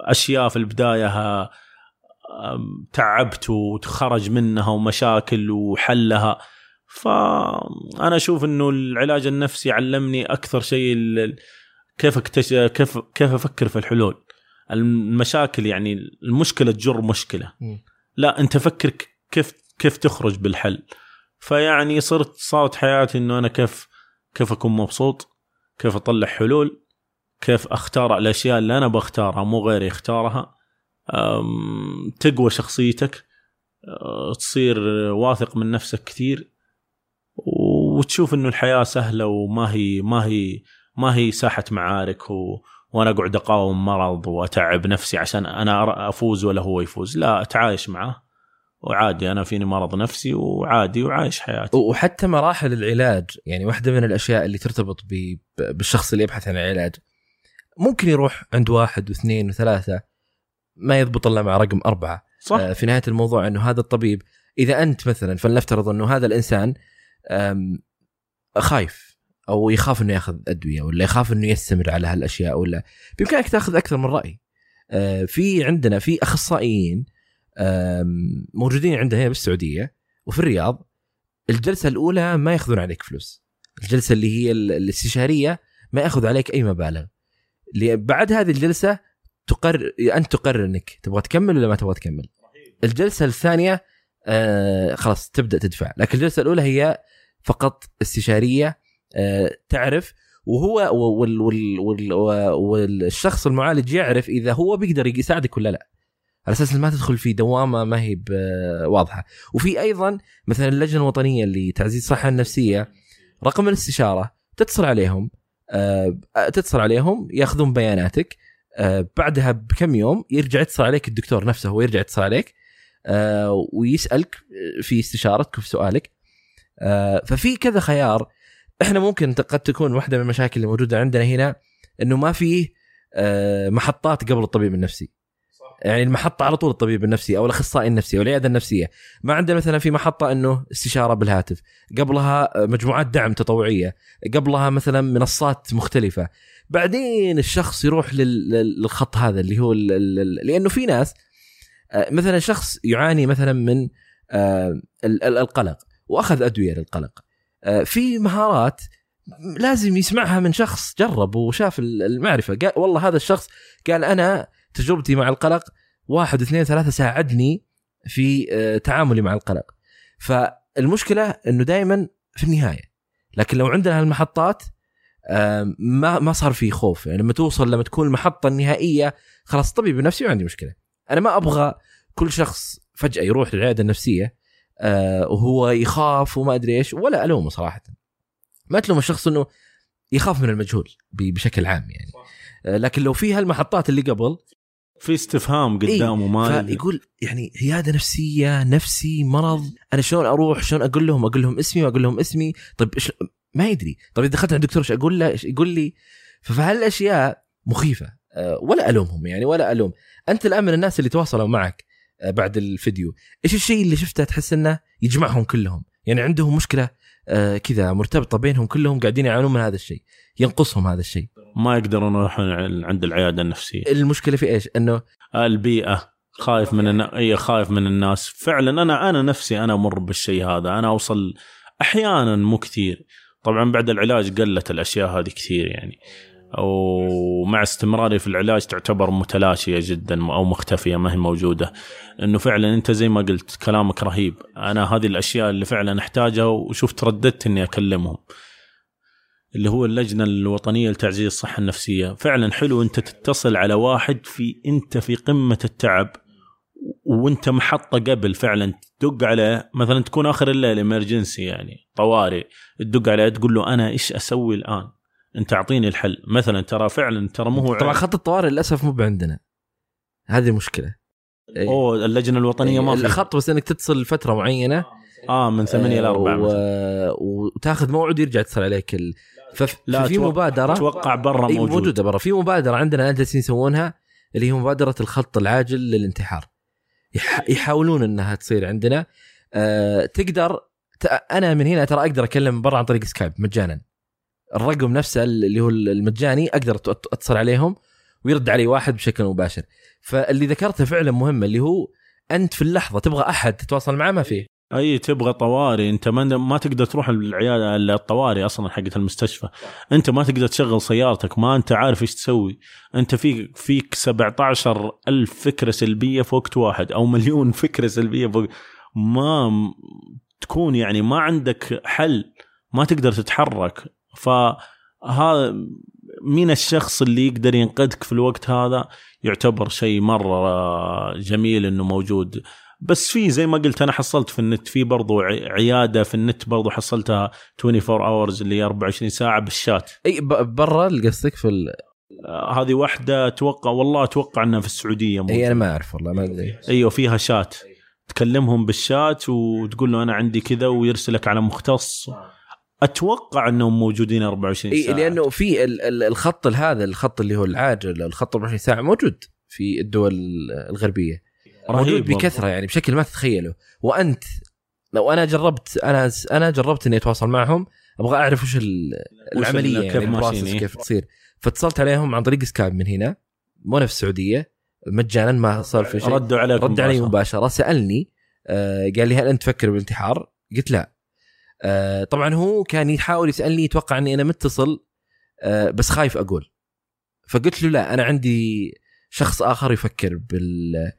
أشياء في البداية تعبت وتخرج منها ومشاكل وحلها. فأنا أشوف إنه العلاج النفسي علمني أكثر شيء كيف اكتش... كيف كيف أفكر في الحلول. المشاكل يعني المشكلة تجر مشكلة. لا أنت فكر كيف كيف تخرج بالحل. فيعني صرت صارت حياتي إنه أنا كيف كيف أكون مبسوط كيف أطلع حلول. كيف أختار الأشياء اللي أنا بختارها مو غيري يختارها تقوى شخصيتك أه، تصير واثق من نفسك كثير وتشوف إنه الحياة سهلة وما هي ما هي ما هي ساحة معارك و وأنا أقعد أقاوم مرض وأتعب نفسي عشان أنا أفوز ولا هو يفوز. لا أتعايش معه وعادي أنا فيني مرض نفسي وعادي وعايش حياتي. وحتى مراحل العلاج يعني واحدة من الأشياء اللي ترتبط بالشخص اللي يبحث عن العلاج. ممكن يروح عند واحد واثنين وثلاثة ما يضبط إلا مع رقم أربعة. صح. آه، في نهاية الموضوع إنه هذا الطبيب إذا أنت مثلا فلنفترض إنه هذا الإنسان خايف أو يخاف إنه يأخذ أدوية ولا يخاف إنه يستمر على هالأشياء ولا بإمكانك تأخذ أكثر من رأي. آه، في عندنا في أخصائيين موجودين عندنا هنا بالسعودية وفي الرياض الجلسة الأولى ما يأخذون عليك فلوس. الجلسة اللي هي ال- الاستشارية ما يأخذ عليك أي مبالغ. بعد هذه الجلسة تقرر أنت تقرر إنك تبغى تكمل ولا ما تبغى تكمل. الجلسة الثانية آه خلاص تبدأ تدفع. لكن الجلسة الأولى هي فقط استشارية آه تعرف وهو وال وال وال والشخص المعالج يعرف إذا هو بيقدر يساعدك ولا لا. على أساس ما تدخل في دوامة ما هي واضحة. وفي أيضا مثلا اللجنة الوطنية لتعزيز الصحة النفسية رقم الاستشارة تتصل عليهم. تتصل عليهم ياخذون بياناتك. آه، بعدها بكم يوم يرجع يتصل عليك الدكتور نفسه هو يرجع يتصل عليك آه، ويسألك في استشارتك وفي سؤالك. آه، ففي كذا خيار. إحنا ممكن قد تكون واحدة من المشاكل اللي موجودة عندنا هنا إنه ما فيه آه، محطات قبل الطبيب النفسي. يعني المحطة على طول الطبيب النفسي أو الأخصائي النفسي أو العيادة النفسية، ما عندنا مثلا في محطة إنه استشارة بالهاتف، قبلها مجموعات دعم تطوعية، قبلها مثلا منصات مختلفة، بعدين الشخص يروح لل- لل- للخط هذا اللي هو لأنه في ناس آه، مثلا شخص يعاني مثلا من آه، ال- ال- القلق وأخذ أدوية للقلق. آه، في مهارات لازم يسمعها من شخص جرب وشاف ال- المعرفة. قال والله هذا الشخص قال أنا تجربتي مع القلق واحد اثنين ثلاثة ساعدني في آه، تعاملي مع القلق. فالمشكلة إنه دائما في النهاية. لكن لو عندنا هالمحطات آه، ما ما صار في خوف. يعني لما توصل لما تكون المحطة النهائية خلاص طبيب نفسي ما عندي مشكلة. أنا ما أبغى كل شخص فجأة يروح للعيادة النفسية آه وهو يخاف وما أدري إيش ولا ألومه صراحة. ما تلوم الشخص إنه يخاف من المجهول بشكل عام يعني. لكن لو في هالمحطات اللي قبل في استفهام قدامه ما فيقول يعني عياده نفسية نفسي مرض أنا شلون أروح؟ شلون أقول لهم؟ أقول لهم اسمي وأقول لهم اسمي. طيب إيش ما يدري. طيب إذا دخلت عند الدكتور إيش أقول له؟ يقول لي؟ فهالاشياء مخيفة. أه، ولا ألومهم يعني ولا ألوم. أنت الآن من الناس اللي تواصلوا معك أه، بعد الفيديو. إيش الشيء اللي شفته تحس إنه يجمعهم كلهم؟ يعني عندهم مشكلة كذا مرتبطة بينهم كلهم قاعدين يعانون من هذا الشيء ينقصهم هذا الشيء. ما يقدرون يروحون عند العيادة النفسية. المشكلة في إيش؟ إنه البيئة خايف من النا... إي خايف من الناس. فعلا أنا أنا نفسي أنا أمر بالشيء هذا أنا أوصل أحيانا مو كثير. طبعا بعد العلاج قلت الأشياء هذه كثير يعني. ومع استمراري في العلاج تعتبر متلاشية جدا أو مختفية ما هي موجودة. إنه فعلا أنت زي ما قلت كلامك رهيب. أنا هذه الأشياء اللي فعلا أحتاجها وشفت رددت إني أكلمهم. اللي هو اللجنة الوطنية لتعزيز الصحة النفسية. فعلا حلو أنت تتصل على واحد في أنت في قمة التعب وأنت محطة قبل فعلا تدق عليه. مثلا تكون آخر الليل امرجنسي يعني طوارئ تدق عليه تقول له أنا إيش أسوي الآن؟ انت اعطيني الحل. مثلا ترى فعلا ترى مو هو طبعا خط الطوارئ للأسف مو عندنا هذه المشكلة إيه. أوه اللجنة الوطنية ما في الخط بس إنك تتصل فتره معينة. آه من 8 ل 4 و... وتاخذ موعد ويرجع يتصل عليك ال... فف... لا ففي أتوقع- مبادرة. أتوقع برا أي موجود. موجودة برا. في مبادرة عندنا الان جالسين يسوونها اللي هي مبادرة الخط العاجل للانتحار. يح... يحاولون إنها تصير عندنا. أه... تقدر ت... أنا من هنا ترى أقدر أكلم برا عن طريق سكايب مجانا. الرقم نفسه اللي هو المجاني أقدر أتصل عليهم ويرد علي واحد بشكل مباشر. فاللي ذكرته فعلا مهم اللي هو أنت في اللحظة تبغى أحد تتواصل معه ما فيه أي تبغى طوارئ أنت ما ما تقدر تروح العياده الطوارئ أصلا حقت المستشفى. أنت ما تقدر تشغل سيارتك ما أنت عارف إيش تسوي. أنت فيك فيك 17 ألف فكرة سلبية في وقت واحد أو مليون <laughs> فكرة سلبية في وقت ما تكون يعني ما عندك حل. ما تقدر تتحرك. فهذا مين الشخص اللي يقدر ينقذك في الوقت هذا يعتبر شيء مرة جميل إنه موجود. بس في زي ما قلت أنا حصلت في النت في برضو عيادة في النت برضو حصلتها 24 اورز اللي هي 24 ساعة بالشات. أي برا قصدك في ال... آه، هذه واحدة أتوقع والله أتوقع إنها في السعودية موجودة. هي أنا ما أعرف والله ما أدري. أيوه فيها شات. تكلمهم بالشات وتقول له أنا عندي كذا ويرسلك على مختص. أتوقع أنهم موجودين 24 إي ساعة لأنه في ال- ال- الخط هذا الخط اللي هو العاجل الخط 24 ساعة موجود في الدول الغربية موجود. بكثرة يعني بشكل ما تتخيله وأنت لو أنا جربت أنا أنا جربت إني أتواصل معهم أبغى أعرف وش ال- وش العملية ال- يعني ال process إيه. كيف تصير فاتصلت عليهم عن طريق Skype من هنا مو نفس السعودية مجانا ما صار في شيء ردوا عليك رد علي. مباشرة سألني آه قال لي هل أنت تفكر بالانتحار؟ قلت لا آه طبعا هو كان يحاول يسألني يتوقع إني أنا متصل آه بس خايف أقول فقلت له لا أنا عندي شخص آخر يفكر بال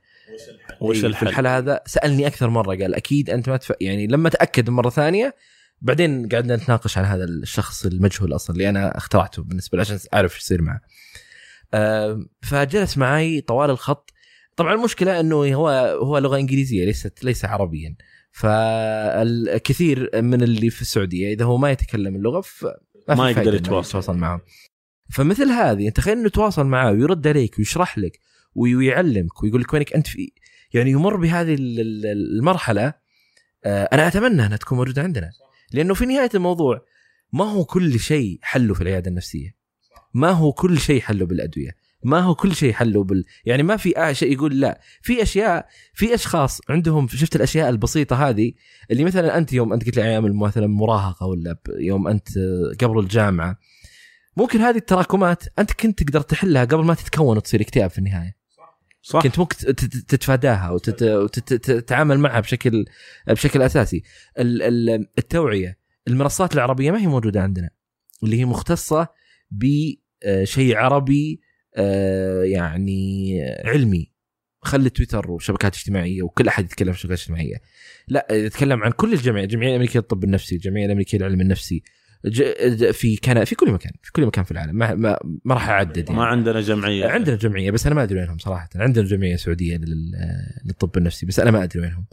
وش في الحل؟ الحل هذا سألني أكثر مرة قال أكيد أنت ما تف... يعني لما تأكد مرة ثانية بعدين قعدنا نتناقش عن هذا الشخص المجهول أصلا اللي أنا اخترعته بالنسبة لي عشان أعرف إيش يصير معه. آه، فجلس معي طوال الخط طبعا المشكلة إنه هو هو لغة إنجليزية ليست ليس عربيا فالكثير من اللي في السعودية إذا هو ما يتكلم اللغة ف ما يقدر يتواصل. معهم فمثل هذه أنت تخيل إنه يتواصل معاه ويرد عليك ويشرح لك وي- ويعلمك ويقول لك وينك أنت في. يعني يمر بهذه ال- ال- المرحلة آه، أنا أتمنى أنها تكون موجودة عندنا. لأنه في نهاية الموضوع ما هو كل شيء حله في العيادة النفسية. ما هو كل شيء حله بالأدوية. ما هو كل شيء حله بال يعني ما في شيء يقول لا. في أشياء في أشخاص عندهم شفت الأشياء البسيطة هذه اللي مثلا أنت يوم أنت قلت لي أيام مثلا مراهقة ولا يوم أنت قبل الجامعة ممكن هذه التراكمات أنت كنت تقدر تحلها قبل ما تتكون وتصير اكتئاب في النهاية. صح. كنت ممكن تت- تت- تتفاداها وتتعامل معها بشكل بشكل أساسي. ال- ال- التوعية المنصات العربية ما هي موجودة عندنا اللي هي مختصة بشيء عربي آه، يعني علمي. خلي تويتر وشبكات اجتماعية وكل أحد يتكلم في شبكات اجتماعية. لا يتكلم عن كل الجمعيه الجمعيه الامريكيه للطب النفسي الجمعيه الامريكيه للعلم النفسي. في كان في كل مكان في كل مكان في العالم. ما ما, ما راح أعدد يعني. ما عندنا جمعية. عندنا جمعية بس أنا ما أدري وينهم صراحة. عندنا جمعية سعودية لل- للطب النفسي بس أنا ما أدري وينهم.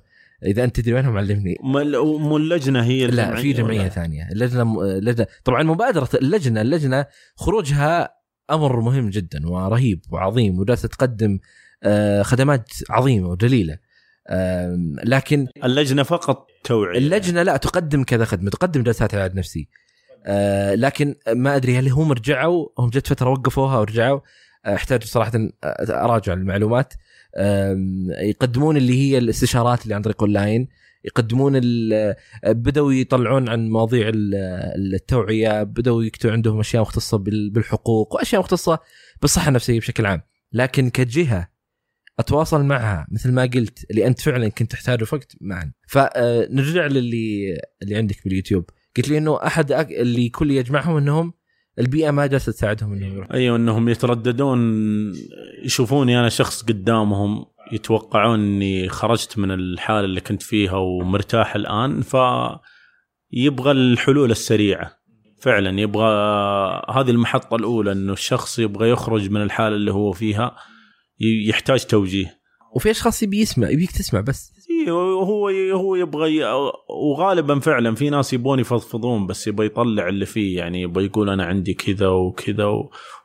إذا أنت تدري وينهم علمني. مو مو اللجنة هي لا في جمعية ولا؟ ثانية. اللجنة م... لجنه طبعا مبادرة اللجنة اللجنة خروجها أمر مهم جدا ورهيب وعظيم وجالسه تقدم آه، خدمات عظيمة وجليله لكن اللجنة فقط توعية. اللجنة لا تقدم كذا خدمة تقدم جلسات علاج نفسي. آه، لكن ما أدري هل هم رجعوا هم جت فترة وقفوها ورجعوا. آه، أحتاج صراحة أراجع المعلومات. يقدمون اللي هي الاستشارات اللي عن طريق أونلاين. يقدمون بدأوا يطلعون عن مواضيع ال- التوعية بدأوا يكتبوا عندهم أشياء مختصة بال- بالحقوق وأشياء مختصة بالصحة النفسية بشكل عام. لكن كجهة أتواصل معها مثل ما قلت اللي أنت فعلا كنت تحتاجه وقت معا. فنرجع للي اللي عندك باليوتيوب. قلت لي إنه أحد اللي كل يجمعهم إنهم البيئة ما جالسة تساعدهم انهم يروحون أيوه إنهم يترددون يشوفوني أنا شخص قدامهم. يتوقعون اني خرجت من الحالة اللي كنت فيها ومرتاح الآن ف يبغى الحلول السريعة فعلا يبغى هذه المحطة الأولى إنه الشخص يبغى يخرج من الحالة اللي هو فيها يحتاج توجيه وفي أشخاص يبي يسمع يبيك تسمع بس أيوه هو هو يبغى. وغالبا فعلا في ناس يبون يفضفضون بس يبغى يطلع اللي فيه يعني يبغى يقول أنا عندي كذا وكذا.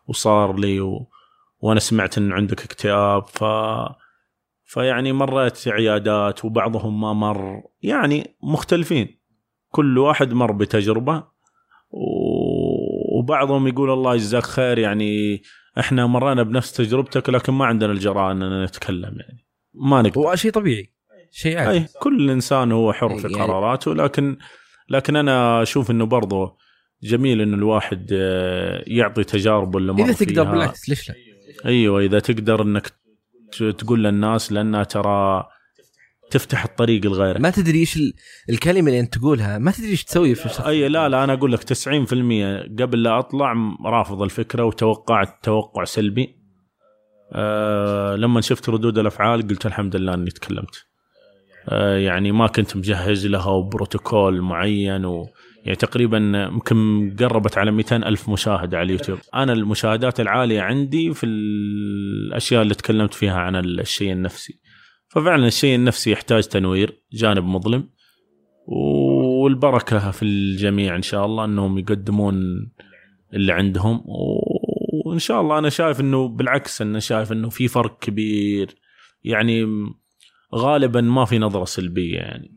وصار لي و... وأنا سمعت إن عندك اكتئاب ف فيعني مريت عيادات وبعضهم ما مر يعني مختلفين كل واحد مر بتجربة. وبعضهم يقول الله يجزاك خير يعني إحنا مرينا بنفس تجربتك لكن ما عندنا الجرأة إننا نتكلم يعني ما نقدر هو شيء طبيعي شيء عادي أي كل إنسان هو حر في يعني- قراراته لكن لكن أنا أشوف إنه برضه جميل إنه الواحد آه، يعطي تجاربه اللي مر إذا تقدر. بالعكس ليش لا؟ أيوه إذا تقدر إنك تقول للناس لأنها ترى تفتح الطريق لغيرك. ما تدري إيش ال- الكلمة اللي أنت تقولها ما تدري إيش تسوي في الشخص أي لا لا أنا أقول لك 90% قبل لا أطلع رافض الفكرة وتوقعت توقع سلبي. أه لما شفت ردود الأفعال قلت الحمد لله إني تكلمت. أه يعني ما كنت مجهز لها وبروتوكول معين و يعني تقريبا يمكن قربت على 200 ألف مشاهد على اليوتيوب. أنا المشاهدات العالية عندي في الأشياء اللي تكلمت فيها عن الشيء النفسي. ففعلا الشيء النفسي يحتاج تنوير جانب مظلم والبركة في الجميع إن شاء الله إنهم يقدمون اللي عندهم. وإن شاء الله أنا شايف إنه بالعكس أنا شايف إنه في فرق كبير. يعني غالبا ما في نظرة سلبية يعني.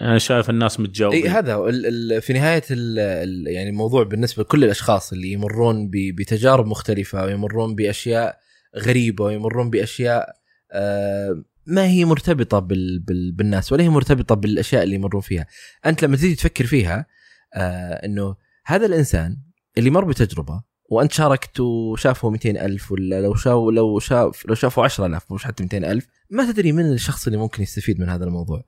أنا شايف الناس متجاوبين إي هذا هو. ال ال في نهاية ال ال يعني الموضوع بالنسبة لكل الأشخاص اللي يمرون بتجارب مختلفة ويمرون بأشياء غريبة ويمرون بأشياء آه ما هي مرتبطة بال بال بالناس ولا هي مرتبطة بالأشياء اللي يمرون فيها أنت لما تيجي تفكر فيها آه إنه هذا الإنسان اللي مر بتجربة وأنت شاركت وشافه 200 ألف ولا لو شاف لو شاف لو شافوا 10000 مش حتى 200 ألف ما تدري من الشخص اللي ممكن يستفيد من هذا الموضوع.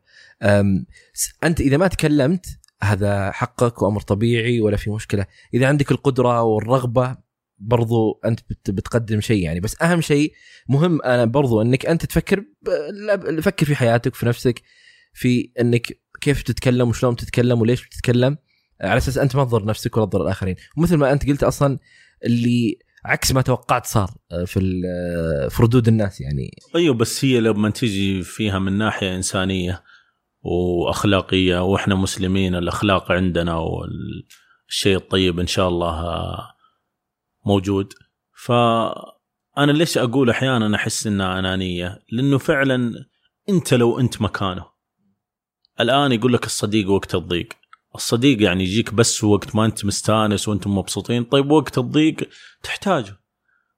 أنت إذا ما تكلمت هذا حقك وأمر طبيعي ولا في مشكلة. إذا عندك القدرة والرغبة برضو أنت بت- بتقدم شيء يعني. بس أهم شيء مهم أنا برضو إنك أنت تفكر فكر في حياتك في نفسك في إنك كيف تتكلم وشلون تتكلم وليش بتتكلم على أساس أنت ما تضر نفسك ولا تضر الآخرين. ومثل ما أنت قلت أصلا اللي عكس ما توقعت صار آه، في ال- في ردود الناس يعني. أيوه بس هي لما تجي فيها من ناحية إنسانية وأخلاقية وإحنا مسلمين الأخلاق عندنا والشيء الطيب إن شاء الله موجود. فأنا ليش أقول أحيانا أحس إنها أنانية؟ لأنه فعلا أنت لو أنت مكانه. الآن يقول لك الصديق وقت الضيق. الصديق يعني يجيك بس وقت ما انت مستانس وأنتم مبسوطين. طيب وقت الضيق تحتاجه.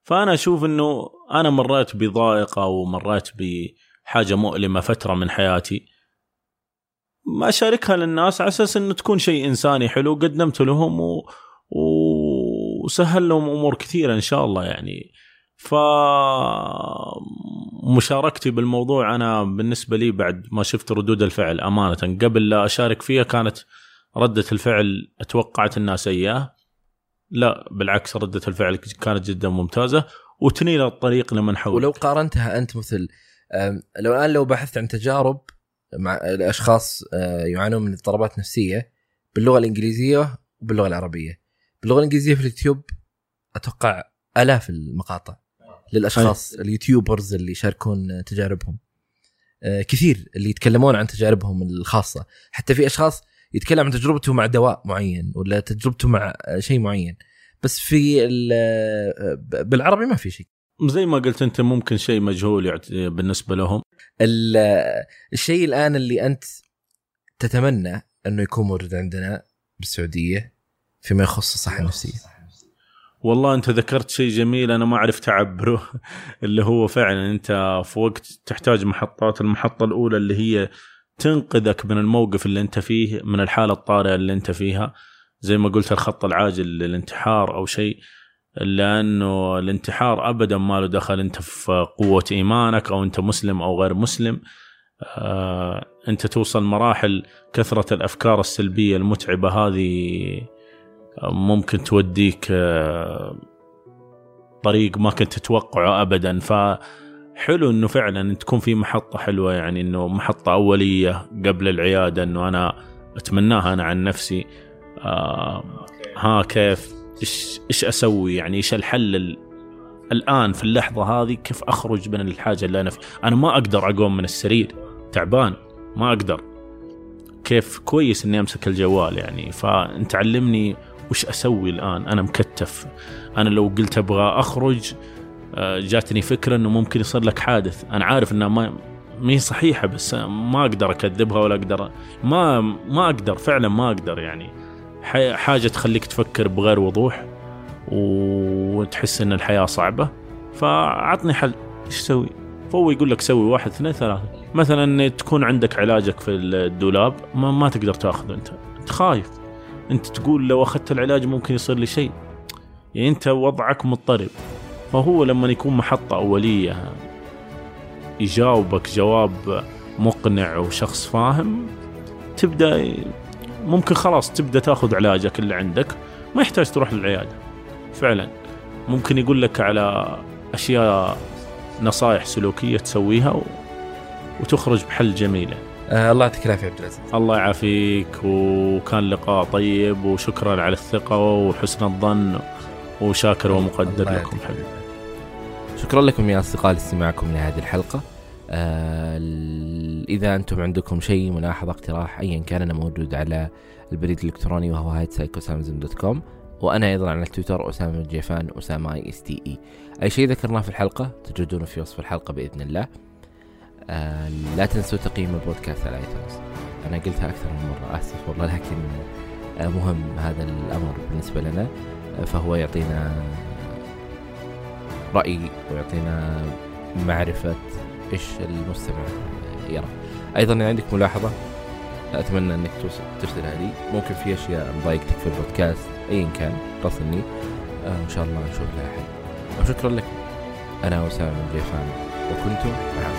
فأنا أشوف إنه أنا مريت بضائقة ومريت بحاجة مؤلمة فترة من حياتي. ما أشاركها للناس على أساس إنه تكون شيء إنساني حلو. قدمت لهم و... وسهل لهم أمور كثيرة إن شاء الله يعني. ف مشاركتي بالموضوع أنا بالنسبة لي بعد ما شفت ردود الفعل أمانة. قبل لا أشارك فيها كانت ردة الفعل أتوقعت الناس إياه. لا بالعكس ردة الفعل كانت جدا ممتازة. وتنير الطريق لمن حولك. ولو قارنتها أنت مثل لو الآن لو بحثت عن تجارب مع الأشخاص أه، يعانون من اضطرابات نفسية باللغة الإنجليزية وباللغة العربية. باللغة الإنجليزية في اليوتيوب أتوقع آلاف المقاطع للأشخاص اليوتيوبرز اللي يشاركون تجاربهم. آه، كثير اللي يتكلمون عن تجاربهم الخاصة. حتى في أشخاص يتكلم عن تجربته مع دواء معين ولا تجربته مع شيء معين. بس في ال- بالعربي ما في شيء. زي ما قلت أنت ممكن شيء مجهول بالنسبة لهم. ال- الشيء الآن اللي أنت تتمنى إنه يكون موجود عندنا بالسعودية فيما يخص الصحة النفسية. والله أنت ذكرت شيء جميل أنا ما عرفت أعبره. <laughs> اللي هو فعلا أنت في وقت تحتاج محطات المحطة الأولى اللي هي تنقذك من الموقف اللي انت فيه من الحالة الطارئة اللي انت فيها. زي ما قلت الخط العاجل للانتحار أو شيء لأنه الانتحار ابدا ما له دخل أنت في قوة إيمانك أو أنت مسلم أو غير مسلم. آه، أنت توصل مراحل كثرة الأفكار السلبية المتعبة هذه ممكن توديك آه، طريق ما كنت تتوقعه ابدا. فحلو إنه فعلا تكون في محطة حلوة يعني إنه محطة أولية قبل العيادة إنه أنا أتمناها أنا عن نفسي. آه ها كيف؟ إيش إيش أسوي؟ يعني إيش الحل ال- الآن في اللحظة هذه كيف أخرج من الحاجة اللي أنا فيها؟ أنا ما أقدر أقوم من السرير تعبان ما أقدر. كيف؟ كويس إني أمسك الجوال يعني. فأنت علمني وش أسوي الآن؟ أنا مكتف. أنا لو قلت أبغى أخرج جاتني فكرة إنه ممكن يصير لك حادث. أنا عارف إنها ما ما هي صحيحة بس ما أقدر أكذبها ولا أقدر ما ما أقدر فعلا ما أقدر يعني. حاجة تخليك تفكر بغير وضوح وتحس إن الحياة صعبة. فعطني حل. إيش أسوي؟ فهو يقول لك سوي واحد اثنين ثلاثة. مثلا تكون عندك علاجك في الدولاب ما, ما تقدر تاخذه. انت أنت خايف. أنت تقول لو أخذت العلاج ممكن يصير لي شيء. يعني أنت وضعك مضطرب. فهو لما يكون محطة أولية يجاوبك جواب مقنع وشخص فاهم تبدأ ممكن خلاص تبدأ تأخذ علاجك اللي عندك ما يحتاج تروح للعيادة فعلا ممكن يقول لك على أشياء نصائح سلوكية تسويها. وتخرج بحل جميل يعني. آه الله يعطيك العافية عبد العزيز الله يعافيك وكان لقاء طيب وشكرا على الثقة وحسن الظن وشاكر ومقدر لكم حبيبي. شكرا لكم يا أصدقاء لاستماعكم لهذه الحلقة. آه إذا أنتم عندكم شيء ملاحظة اقتراح ايا كان أنا موجود على البريد الإلكتروني وهو com. وأنا أيضا على تويتر أسامة الجيفان أسامة A S T E. أي شيء ذكرناه في الحلقة تجدونه في وصف الحلقة بإذن الله. آه لا تنسوا تقييم البودكاست على iTunes أنا قلتها أكثر من مرة آسف والله لكن آه مهم هذا الأمر بالنسبة لنا آه فهو يعطينا رأي ويعطينا معرفة إيش المستمع يرى. أيضا إذا عندك ملاحظة أتمنى إنك توصل ترسلها لي ممكن في أشياء مضايقتك في البودكاست ايا كان راسلني. آه إن شاء الله نشوف لها حل. وشكرا لكم أنا اسامه الجيفان وكنتم معكم